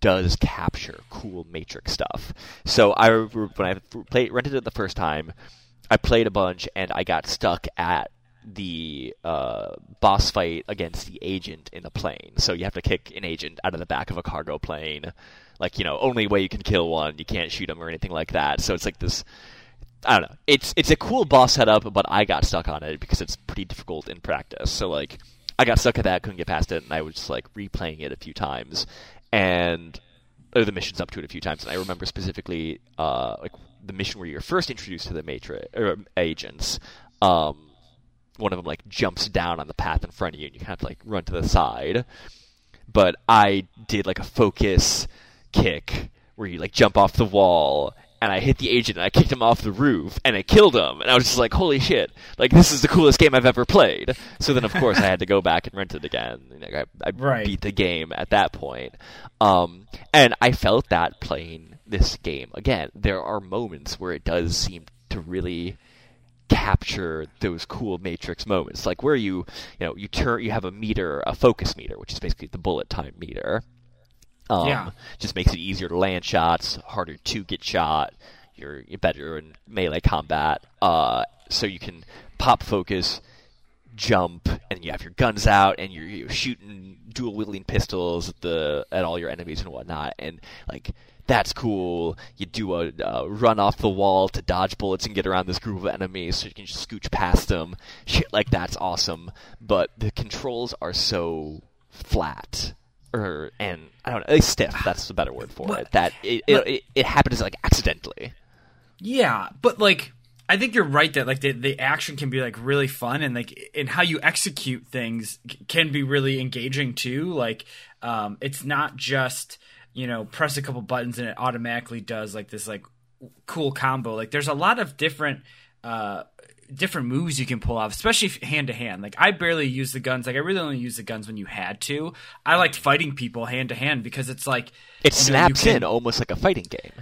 does capture cool Matrix stuff. So I when I played, rented it the first time, I played a bunch and I got stuck at the uh, boss fight against the agent in a plane. So you have to kick an agent out of the back of a cargo plane. Like you know, only way you can kill one. You can't shoot them or anything like that. So it's like this. I don't know. It's it's a cool boss setup, but I got stuck on it because it's pretty difficult in practice. So like, I got stuck at that, couldn't get past it, and I was just like replaying it a few times, and or the missions up to it a few times. And I remember specifically uh, like the mission where you're first introduced to the matrix or agents. Um, one of them like jumps down on the path in front of you, and you kind of like run to the side. But I did like a focus kick where you like jump off the wall and I hit the agent and I kicked him off the roof and I killed him and I was just like, holy shit! Like this is the coolest game I've ever played. So then of course I had to go back and rent it again. I, I right. beat the game at that point, um, and I felt that playing this game again. There are moments where it does seem to really capture those cool matrix moments like where you you know you turn you have a meter a focus meter which is basically the bullet time meter um, yeah. Just makes it easier to land shots, harder to get shot. You're, you're better in melee combat. Uh, so you can pop focus, jump, and you have your guns out, and you're, you're shooting dual wielding pistols at the at all your enemies and whatnot. And like that's cool. You do a uh, run off the wall to dodge bullets and get around this group of enemies, so you can just scooch past them. Shit like that's awesome. But the controls are so flat or and I don't know, stiff. That's the better word for but, it. That it, but, it, it, it happens like accidentally. Yeah, but like I think you're right that like the, the action can be like really fun and like and how you execute things can be really engaging too. Like um, it's not just you know press a couple buttons and it automatically does like this like cool combo. Like there's a lot of different uh, different moves you can pull off, especially hand to hand. Like I barely use the guns. Like I really only use the guns when you had to. I liked fighting people hand to hand because it's like it snaps know, can, in almost like a fighting game.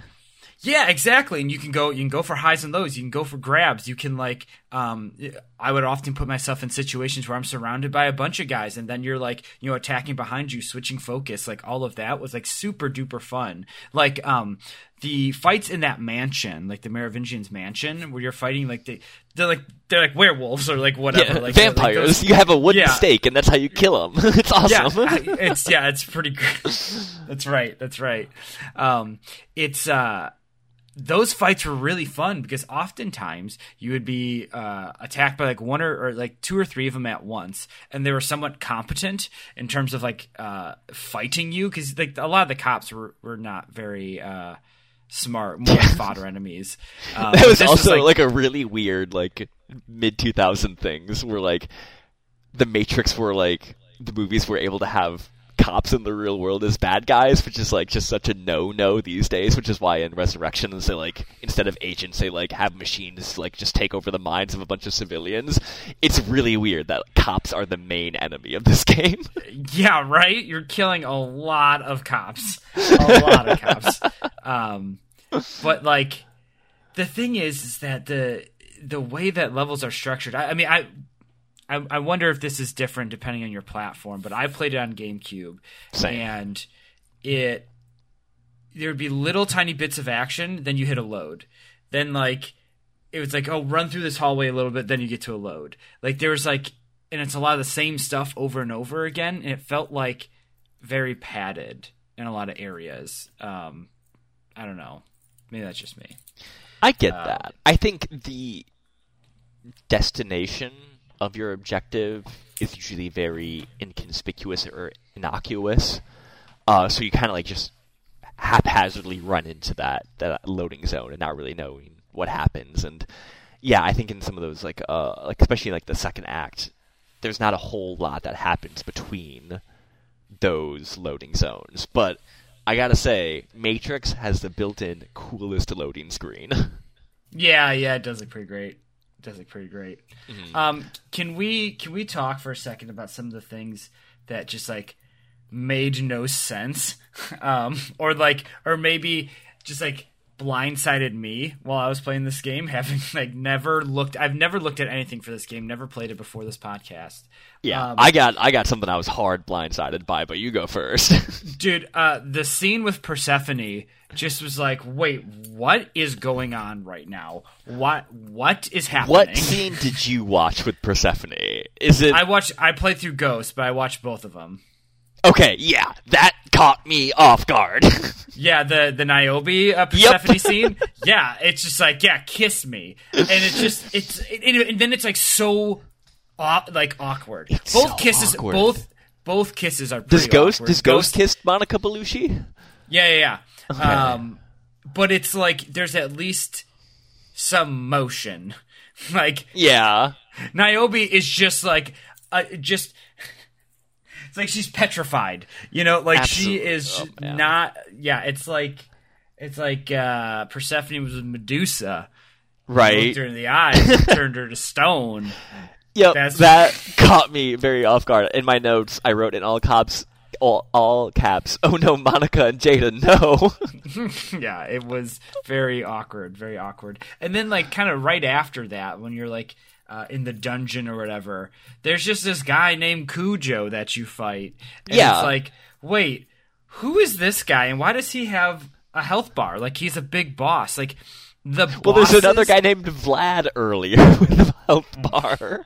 Yeah, exactly. And you can go you can go for highs and lows. You can go for grabs. You can like um I would often put myself in situations where I'm surrounded by a bunch of guys and then you're like, you know, attacking behind you, switching focus, like all of that was like super duper fun. Like um the fights in that mansion, like the Merovingians mansion, where you're fighting like they they're like they're like werewolves or like whatever, yeah, like vampires. Like those, you have a wooden yeah. stake, and that's how you kill them. <laughs> it's awesome. Yeah, it's yeah, it's pretty great. <laughs> that's right. That's right. Um, it's uh, those fights were really fun because oftentimes you would be uh, attacked by like one or, or, like two or three of them at once, and they were somewhat competent in terms of like uh, fighting you because like a lot of the cops were were not very. Uh, smart, <laughs> more fodder enemies. <laughs> Um, that was also was like, like, a really weird like mid two thousand things where like the Matrix were like the movies were able to have cops in the real world as bad guys, which is like just such a no no these days. Which is why in Resurrection they like instead of agents they like have machines like just take over the minds of a bunch of civilians. It's really weird that cops are the main enemy of this <laughs> game. Yeah, right. You're killing a lot of cops, a lot of cops. Um, but like the thing is, is that the the way that levels are structured. I, I mean, I I, I, wonder if this is different depending on your platform, but I played it on GameCube, Same. and it there would be little tiny bits of action, then you hit a load, then like it was like oh run through this hallway a little bit, then you get to a load. Like there was like, and it's a lot of the same stuff over and over again, and it felt like very padded in a lot of areas. Um, I don't know, maybe that's just me. I get um, that. I think the destination of your objective is usually very inconspicuous or innocuous. Uh, so you kind of like just haphazardly run into that that loading zone and not really knowing what happens. And yeah, I think in some of those like uh like especially like the second act, there's not a whole lot that happens between those loading zones. But I gotta say, Matrix has the built-in coolest loading screen. <laughs> yeah, yeah, it does look pretty great It does look pretty great. Mm-hmm. Um, can we can we talk for a second about some of the things that just like made no sense, <laughs> um, or like or maybe just like blindsided me while I was playing this game, <laughs> having like never looked. I've never looked at anything for this game, never played it before this podcast. Yeah, Um, I got I got something I was hard blindsided by, but you go first. <laughs> Dude, uh, the scene with Persephone just was like, wait, what is going on right now? What what is happening? what scene did you watch with Persephone? Is it I watched. I played through Ghost, but I watched both of them. Okay? Yeah, that caught me off guard. <laughs> Yeah, the the Niobe uh, Persephone scene. <laughs> Yeah, it's just like yeah, kiss me, and it's just it's it, it- and then it's like so aw- like awkward. both so kisses, awkward. both both kisses are. does Ghost awkward. does Ghost kiss Monica Bellucci? Yeah, yeah, yeah. Um, but it's like there's at least some motion. <laughs> Like Yeah, Niobe is just like uh, just it's like she's petrified. You know, like she is Oh, yeah. not yeah, it's like it's like uh Persephone was with Medusa. right. Looked her in the eyes and <laughs> turned her to stone. Yep, That's- that caught me very off guard. In my notes, I wrote in all caps, all, all caps. Oh no, Monica and Jada, no. <laughs> yeah, it was very awkward, very awkward. And then like kind of right after that when you're like uh, in the dungeon or whatever, there's just this guy named Cujo that you fight. And Yeah. it's like, wait, who is this guy and why does he have a health bar? Like he's a big boss. Like the well, there's another guy named Vlad earlier <laughs> with a health bar.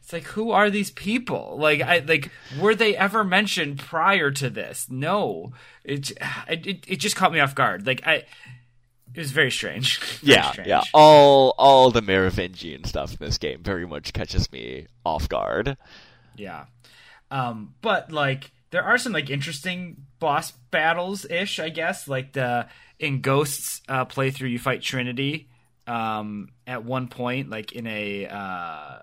It's like who are these people? Like I like were they ever mentioned prior to this? No. It it it, it just caught me off guard. Like I it was very strange. <laughs> Very Yeah, strange. yeah. All all the Merovingian stuff in this game very much catches me off guard. Yeah. Um, but like there are some like interesting boss battles ish, I guess. Like the in Ghosts uh, playthrough, you fight Trinity um, at one point, like in a uh,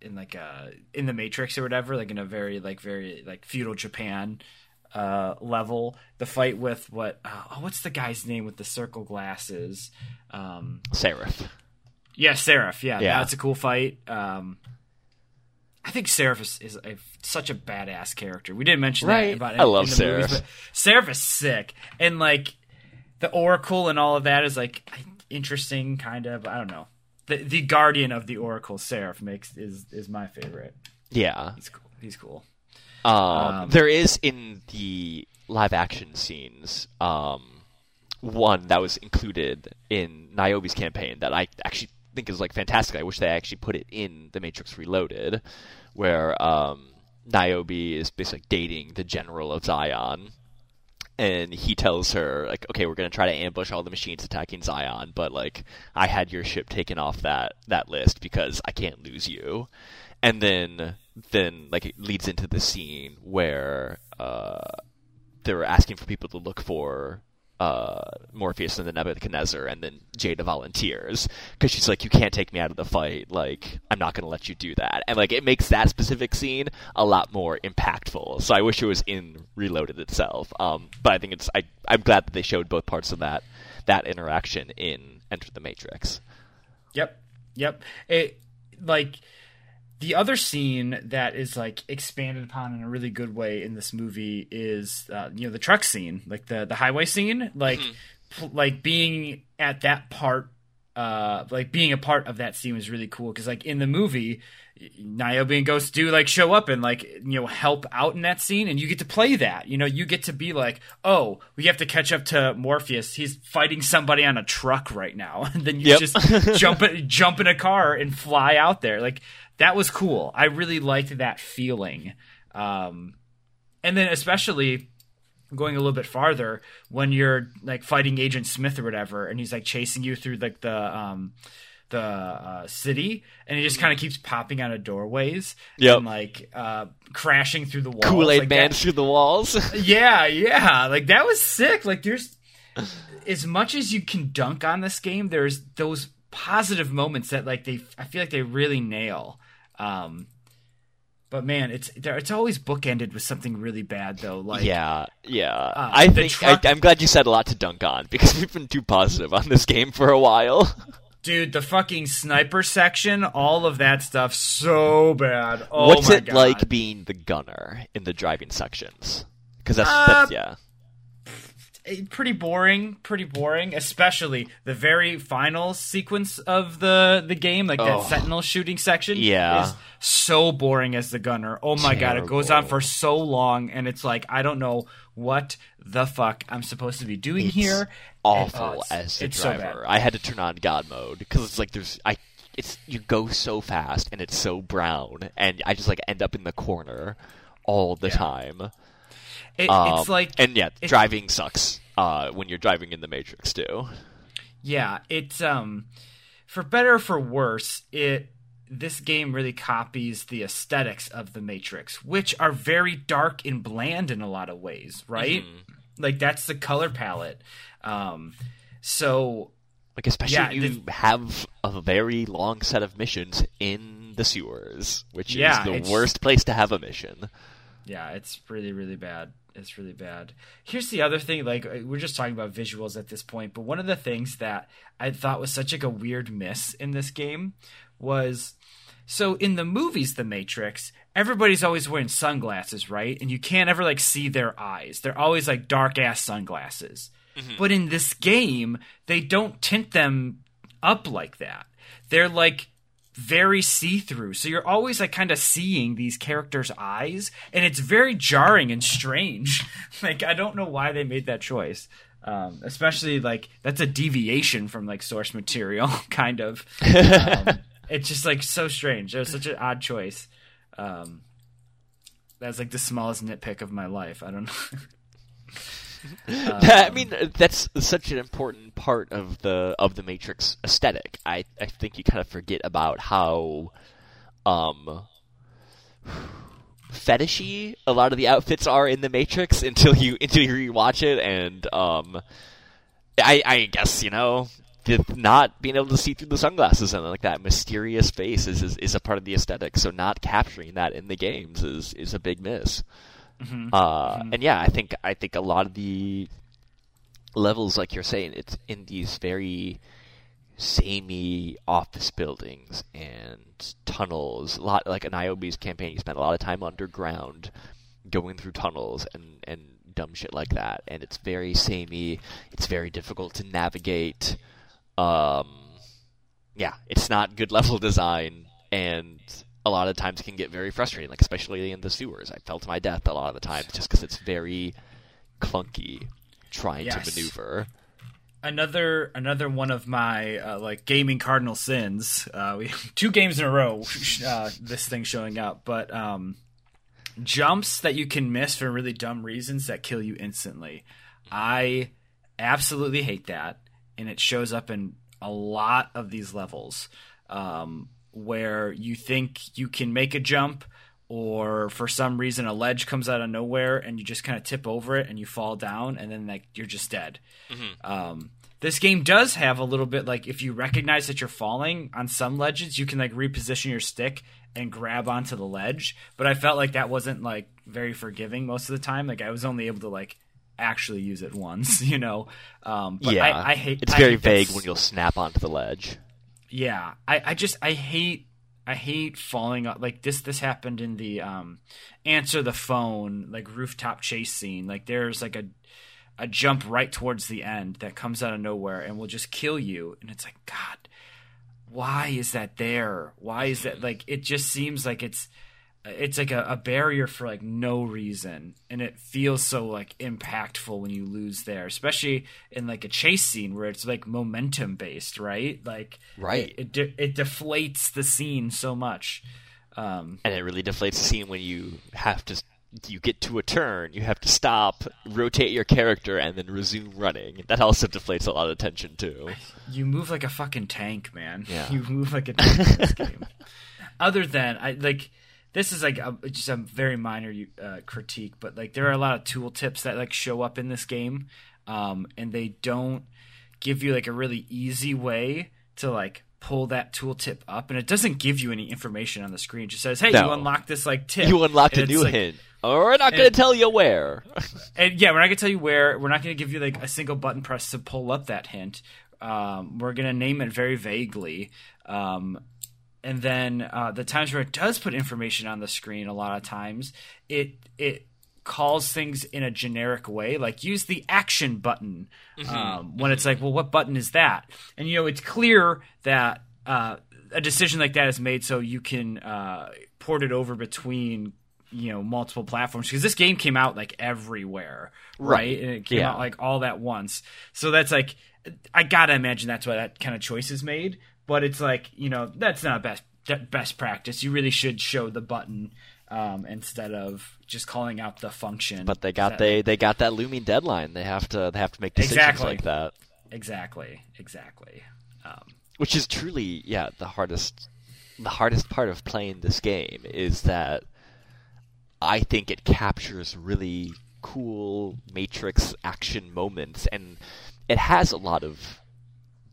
in like a in the Matrix or whatever, like in a very like very like feudal Japan uh level the fight with what oh what's the guy's name with the circle glasses um Seraph. yeah, Seraph. Yeah, Yeah. that's a cool fight. Um, I think Seraph is, is a, such a badass character. We didn't mention Right. that about I love in the movies, Seraph. but Seraph is sick, and like the Oracle and all of that is like interesting, kind of. I don't know. The the Guardian of the Oracle, Seraph, makes is is my favorite. Yeah. He's cool. He's cool. Um, Um, there is in the live action scenes um, one that was included in Niobe's campaign that I actually think is like fantastic. I wish they actually put it in the Matrix Reloaded, where um, Niobe is basically dating the general of Zion. And he tells her, like, okay, we're gonna try to ambush all the machines attacking Zion, but like, I had your ship taken off that that list because I can't lose you and then then like it leads into the scene where uh, they're asking for people to look for uh, Morpheus and the Nebuchadnezzar, and then Jada volunteers because she's like, "You can't take me out of the fight. Like, I'm not going to let you do that." And like, it makes that specific scene a lot more impactful. So I wish it was in Reloaded itself. Um, but I think it's I I'm glad that they showed both parts of that that interaction in Enter the Matrix. Yep. Yep. It like the other scene that is like expanded upon in a really good way in this movie is uh, you know the truck scene, like the the highway scene, like pl- like being at that part uh like being a part of that scene was really cool because like in the movie Niobe and Ghost do like show up and like you know help out in that scene and you get to play that. You know you get to be like oh we have to catch up to Morpheus. He's fighting somebody on a truck right now. <laughs> And then you Yep. just jump jump in a car and fly out there. Like that was cool I really liked that feeling um and then especially going a little bit farther when you're like fighting Agent Smith or whatever, and he's like chasing you through like the um the uh, city, and he just kind of keeps popping out of doorways Yep. and like uh, crashing through the walls. Kool Aid like Man that- through the walls. <laughs> yeah, yeah, like that was sick. Like there's as much as you can dunk on this game, there's those positive moments that like they I feel like they really nail. Um, but man, it's there- it's always bookended with something really bad though. Like yeah, yeah. I think truck- I, I'm glad you said a lot to dunk on because <laughs> we've been too positive on this game for a while. <laughs> Dude, the fucking sniper section, all of that stuff, so bad. Oh What's it God. like being the gunner in the driving sections? Because that's, Uh, that's yeah. Eh, Pretty boring, pretty boring. Especially the very final sequence of the the game, like that Oh. sentinel shooting section. Yeah. is so boring as the gunner. Oh my god, it goes on for so long, and it's like I don't know what the fuck I'm supposed to be doing here. And, awful oh, it's- as the it's so driver. I had to turn on God mode because it's like there's I it's you go so fast and it's so brown and I just like end up in the corner all the Yeah. time. It, Um, it's like and yeah, it- driving sucks uh, when you're driving in the Matrix too. Yeah, it's um for better or for worse, it this game really copies the aesthetics of the Matrix, which are very dark and bland in a lot of ways, right? Mm-hmm. Like that's the color palette. Um so Like especially Yeah, you have a very long set of missions in the sewers, which Yeah, is the worst place to have a mission. yeah, it's really really bad. It's really bad. Here's the other thing like uh, we're just talking about visuals at this point, but one of the things that I thought was such like a weird miss in this game was so in the movies The Matrix, everybody's always wearing sunglasses, right? And you can't ever like see their eyes. They're always like dark ass sunglasses. But in this game, they don't tint them up like that. They're like very see-through. So you're always like kind of seeing these characters' eyes and it's very jarring and strange. <laughs> like I don't know why they made that choice. Um, especially like that's a deviation from like source material <laughs> kind of. Um, <laughs> it's just like so strange. It was such an odd choice. Um, that's like the smallest nitpick of my life. I don't know. <laughs> I mean, that's such an important part of the of the Matrix aesthetic. I I think you kind of forget about how um fetishy a lot of the outfits are in the Matrix until you until you rewatch it, and um, I I guess you know. Not being able to see through the sunglasses and like that mysterious face is, is is a part of the aesthetic. So not capturing that in the games is is a big miss. Uh, and yeah, I think I think a lot of the levels, like you're saying, it's in these very samey office buildings and tunnels. A lot like in Niobe's campaign, you spent a lot of time underground, going through tunnels and and dumb shit like that. And it's very samey. It's very difficult to navigate. Um, yeah, it's not good level <laughs> design, and a lot of times can get very frustrating. Like especially in the sewers, I fell to my death a lot of the times just because it's very clunky trying Yes. to maneuver. another another one of my uh, like gaming cardinal sins. Uh, we <laughs> two games in a row. <laughs> Uh, this thing showing up, but um, jumps that you can miss for really dumb reasons that kill you instantly. I absolutely hate that, and it shows up in a lot of these levels um, where you think you can make a jump. Or for some reason, a ledge comes out of nowhere, and you just kind of tip over it, and you fall down, and then like you're just dead. Um, this game does have a little bit like if you recognize that you're falling on some ledges, you can like reposition your stick and grab onto the ledge. But I felt like that wasn't like very forgiving most of the time. Like I was only able to like actually use it once, <laughs> you know. Um, but yeah, I, I hate. It's I very hate vague this- when you'll snap onto the ledge. Yeah, I, I just I hate I hate falling off like this this happened in the um answer the phone like rooftop chase scene. Like there's like a a jump right towards the end that comes out of nowhere and will just kill you and it's like god why is that there? Why is that like it just seems like it's it's like a, a barrier for like no reason and it feels so like impactful when you lose there especially in like a chase scene where it's like momentum based right? Like Right. it it, de- it deflates the scene so much. Um and it really deflates the scene when you have to you get to a turn you have to stop rotate your character and then resume running. That also deflates a lot of tension too. You move like a fucking tank man. Yeah. <laughs> you move like a tank in this game. <laughs> Other than i like this is like a, just a very minor uh, critique but like there are a lot of tool tips that like show up in this game um and they don't give you like a really easy way to like pull that tooltip up and it doesn't give you any information on the screen it just says hey No. you unlock this like tip you unlocked And a new like, hint we're not going to tell you where <laughs> and yeah, we're not gonna tell you where. We're not gonna give you like a single button press to pull up that hint. um, we're gonna name it very vaguely. Um, and then uh, the times where it does put information on the screen, a lot of times it it calls things in a generic way, like use the action button. Mm-hmm. Um, when it's like, well, what button is that? And you know, it's clear that uh, a decision like that is made so you can uh, port it over between you know multiple platforms because this game came out like everywhere, right? Right. And it came Yeah. out like all at once. So that's like, I gotta imagine that's why that kind of choice is made. But it's like, you know, that's not best best practice. You really should show the button um, instead of just calling out the function. But they got That- they they got that looming deadline. They have to they have to make decisions Exactly. like that, exactly, exactly. Um, which is truly yeah the hardest the hardest part of playing this game is that I think it captures really cool Matrix action moments and it has a lot of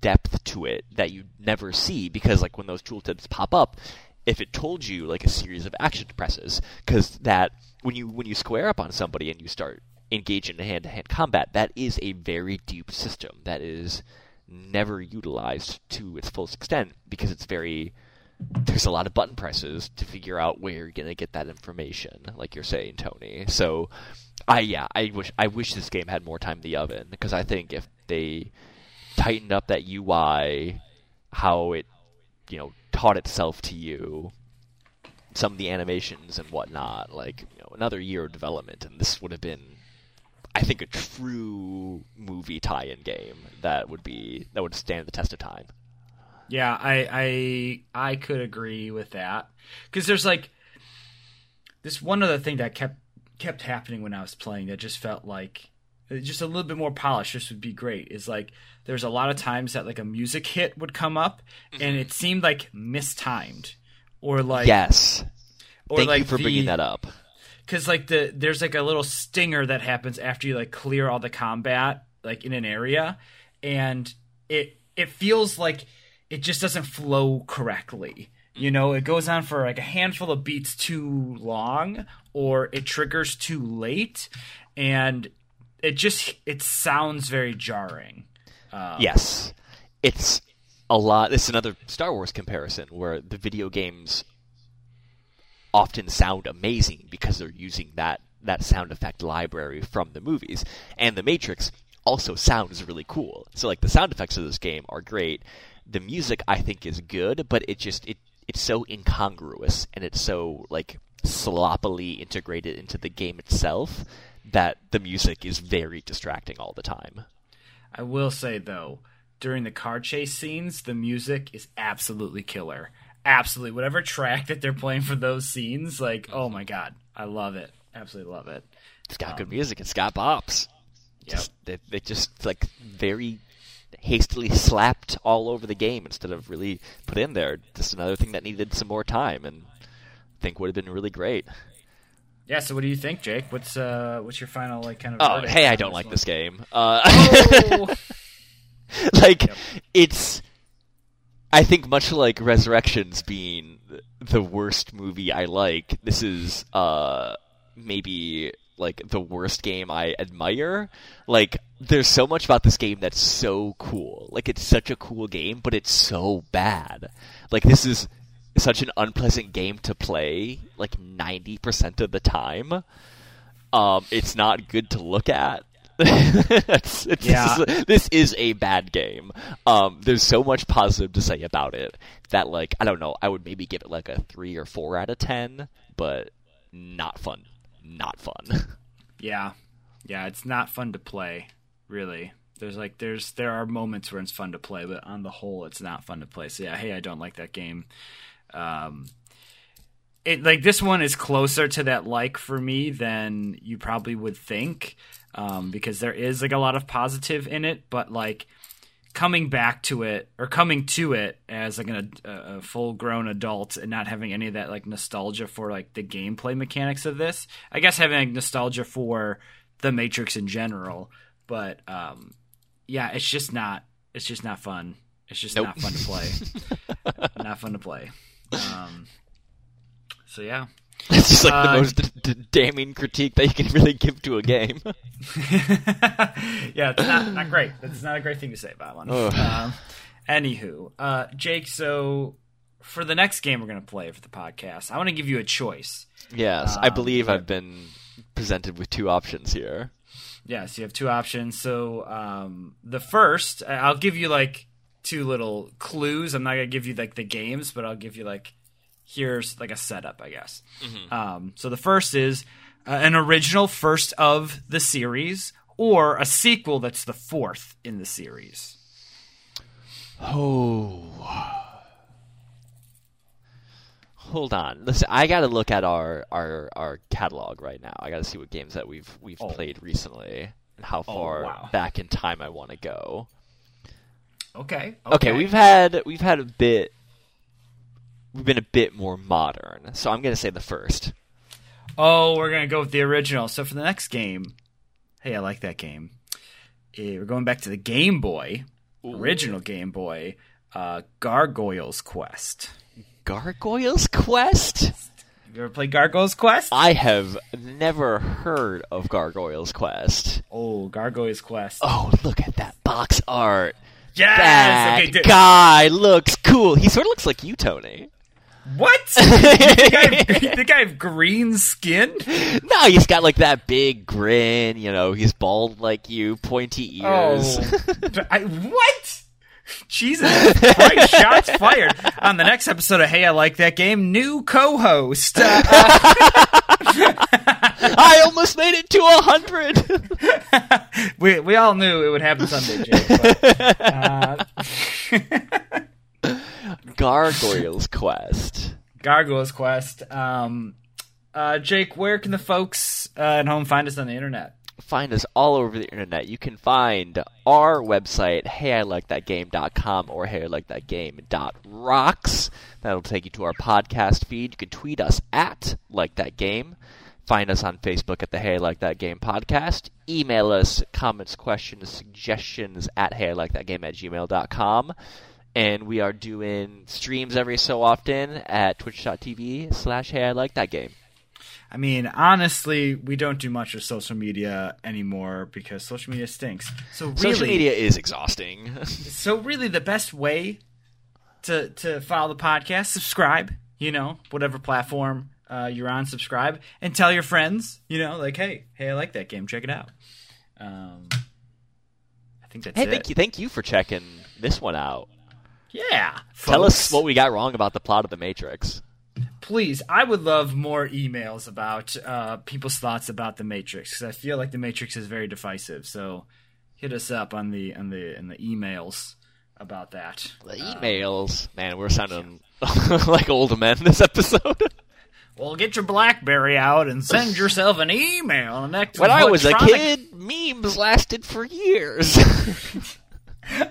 depth to it that you never see because like when those tooltips pop up if it told you like a series of action presses because that when you when you square up on somebody and you start engaging in hand-to-hand combat that is a very deep system that is never utilized to its fullest extent because it's very there's a lot of button presses to figure out where you're gonna get that information, like you're saying, Tony. So, I yeah, I wish I wish this game had more time in the oven because I think if they tightened up that UI, how it you know taught itself to you, some of the animations and whatnot, like you know another year of development, and this would have been. I think a true movie tie-in game that would be that would stand the test of time. Yeah, I I I could agree with that because there's like this one other thing that kept kept happening when I was playing that just felt like just a little bit more polish This would be great. Is like there's a lot of times that like a music hit would come up and mm-hmm. it seemed like mistimed or like yes, or thank like you for bringing that up. because like the there's like a little stinger that happens after you like clear all the combat like in an area and it it feels like it just doesn't flow correctly you know it goes on for like a handful of beats too long or it triggers too late and it just it sounds very jarring um, Yes, it's a lot. It's another Star Wars comparison where the video games often sound amazing because they're using that that sound effect library from the movies, and the Matrix also sounds really cool. So like the sound effects of this game are great. The music I think is good, but it just it it's so incongruous and it's so like sloppily integrated into the game itself that the music is very distracting all the time. I will say though, during the car chase scenes, the music is absolutely killer. Absolutely, whatever track that they're playing for those scenes, like oh my god, I love it. Absolutely love it. It's got good um, music. It's got bops. Yep. Just they, they just like very hastily slapped all over the game instead of really put in there. Just another thing that needed some more time and I think would have been really great. Yeah. So, what do you think, Jake? What's uh, what's your final like kind of? Oh, hey, I don't like one? this game. Uh, Oh! <laughs> like Yep. it's I think much like Resurrections being the worst movie I like, this is uh maybe like the worst game I admire. Like there's so much about this game that's so cool. Like it's such a cool game, but it's so bad. Like this is such an unpleasant game to play like 90% of the time. Um it's not good to look at. <laughs> it's, it's, Yeah. this, is, this is a bad game. Um, there's so much positive to say about it that, like, I don't know, I would maybe give it like a three or four out of ten, but not fun. Not fun. <laughs> Yeah, yeah. It's not fun to play. Really, there's like there's there are moments where it's fun to play, but on the whole, it's not fun to play. So yeah, hey, I don't like that game. Um, it like this one is closer to that like for me than you probably would think, um, because there is like a lot of positive in it, but like coming back to it or coming to it as like an, a, a full grown adult and not having any of that like nostalgia for like the gameplay mechanics of this. I guess having like, nostalgia for the Matrix in general, but um, yeah, it's just not. It's just not fun. It's just Nope. not fun to play. <laughs> not fun to play. Um, so yeah. <laughs> It's just like Uh, the most d- d- damning critique that you can really give to a game. <laughs> yeah, it's not, not great. That's not a great thing to say about one. Um, anywho, uh, Jake, so for the next game we're going to play for the podcast, I want to give you a choice. yes, I Um, believe I've been presented with two options here. Yes, you have two options. So um, the first, I'll give you like two little clues. I'm not gonna give you like the games, but I'll give you like here's like a setup, I guess. Um, so the first is uh, an original first of the series, or a sequel that's the fourth in the series. Oh. Hold on. Listen, I got to look at our, our our catalog right now. I got to see what games that we've we've Oh. played recently and how far wow. back in time I want to go. Okay. Okay. we've had we've had a bit we've been a bit more modern. So I'm going to say the first. Oh, we're gonna go with the original. So for the next game, hey, I like that game. Eh, we're going back to the Game Boy, original Game Boy, uh, Gargoyles Quest. Gargoyles Quest? You ever played Gargoyles Quest? I have never heard of Gargoyles Quest. Oh, Gargoyles Quest. Oh, look at that box art. Yes. That Okay. d- guy looks cool. He sort of looks like you, Tony. what? you, think I have, you think I have green skin? No, he's got like that big grin. You know, he's bald like you, pointy ears. Oh, <laughs> I, what? <laughs> Jesus Christ! Shots fired on the next episode of Hey, I Like That Game. New co-host. Uh, <laughs> <laughs> I almost made it to a hundred. we we all knew it would happen someday, Jake. But, uh, Gargoyles Quest. Gargoyles Quest. Um, uh, Jake, where can the folks uh, at home find us on the internet? Find us all over the internet. You can find our website, heyilikethatgame.com or heyilikethatgame.rocks. That'll take you to our podcast feed. You can tweet us at like that game. Find us on Facebook at the Hey I Like That Game podcast. Email us comments, questions, suggestions at hey I like that game at gmail.com. And we are doing streams every so often at twitch.tv slash hey I like that game. I mean, honestly, we don't do much with social media anymore because social media stinks. So really, Social media is exhausting. <laughs> so really, the best way to to follow the podcast, subscribe. You know, whatever platform uh, you're on, subscribe and tell your friends. You know, like, hey, hey, I like that game. Check it out. Um, I think that's hey, it. thank you, thank you for checking this one out. Yeah, Tell us what we got wrong about the plot of the Matrix. Please i would love more emails about uh, people's thoughts about the matrix because i feel like the matrix is very divisive so hit us up on the on the in the emails about that The Uh, emails, man, we're sounding <laughs> like old men this episode. <laughs> well get your blackberry out and send yourself an email and next when I was a kid, memes lasted for years. <laughs>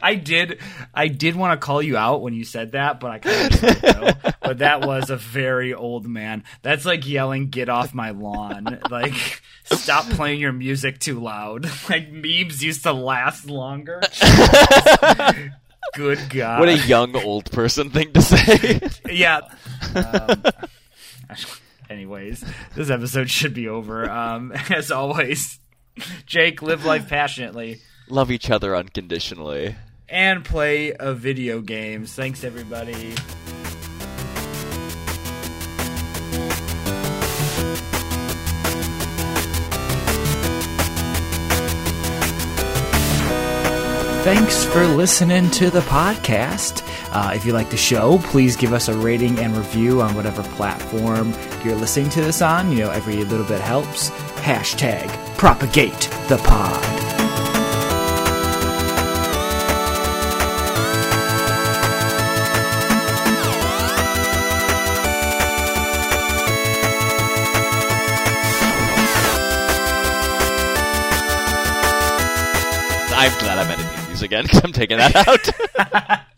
i did i did want to call you out when you said that but i kind of just know. but that was a very old man. That's like yelling get off my lawn. Like stop playing your music too loud. <laughs> Like memes used to last longer. Good god. What a young old person thing to say. yeah. Um, <laughs> anyways this episode should be over. Um, <laughs> as always jake live life passionately Love each other unconditionally. and play a video games. Thanks, everybody. Thanks for listening to the podcast. Uh, if you like the show, please give us a rating and review on whatever platform you're listening to this on. You know, every little bit helps. Hashtag propagate the pod. I'm glad I'm editing these again because I'm taking that out. <laughs>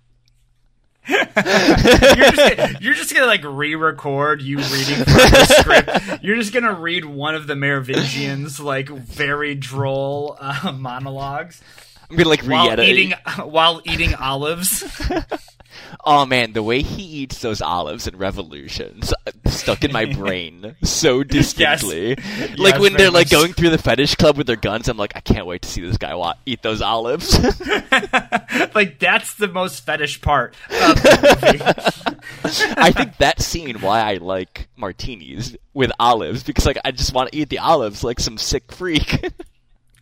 <laughs> you're, just, you're just gonna like re-record you reading from the script. You're just gonna read one of the Merovingians' like very droll uh, monologues I'm gonna like re-edit. eating while eating olives. <laughs> Oh man, the way he eats those olives in Revolutions uh, stuck in my <laughs> brain so distinctly. like Yes, when they're like going through the fetish club with their guns, I'm like, I can't wait to see this guy wa- eat those olives. <laughs> <laughs> like that's the most fetish part of the movie. I think that scene why I like martinis with olives because like I just want to eat the olives like some sick freak.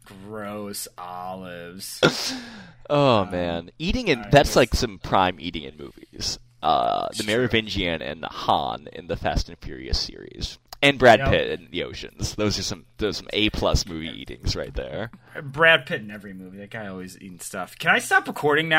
Gross olives. Oh man, eating in—that's was- like some prime eating in movies. Uh, the It's Merovingian and Han in the Fast and Furious series, and Brad Yep. Pitt in The Oceans. Those are some those are some A plus movie eatings right there. Brad Pitt in every movie. That guy always eating stuff. Can I stop recording now?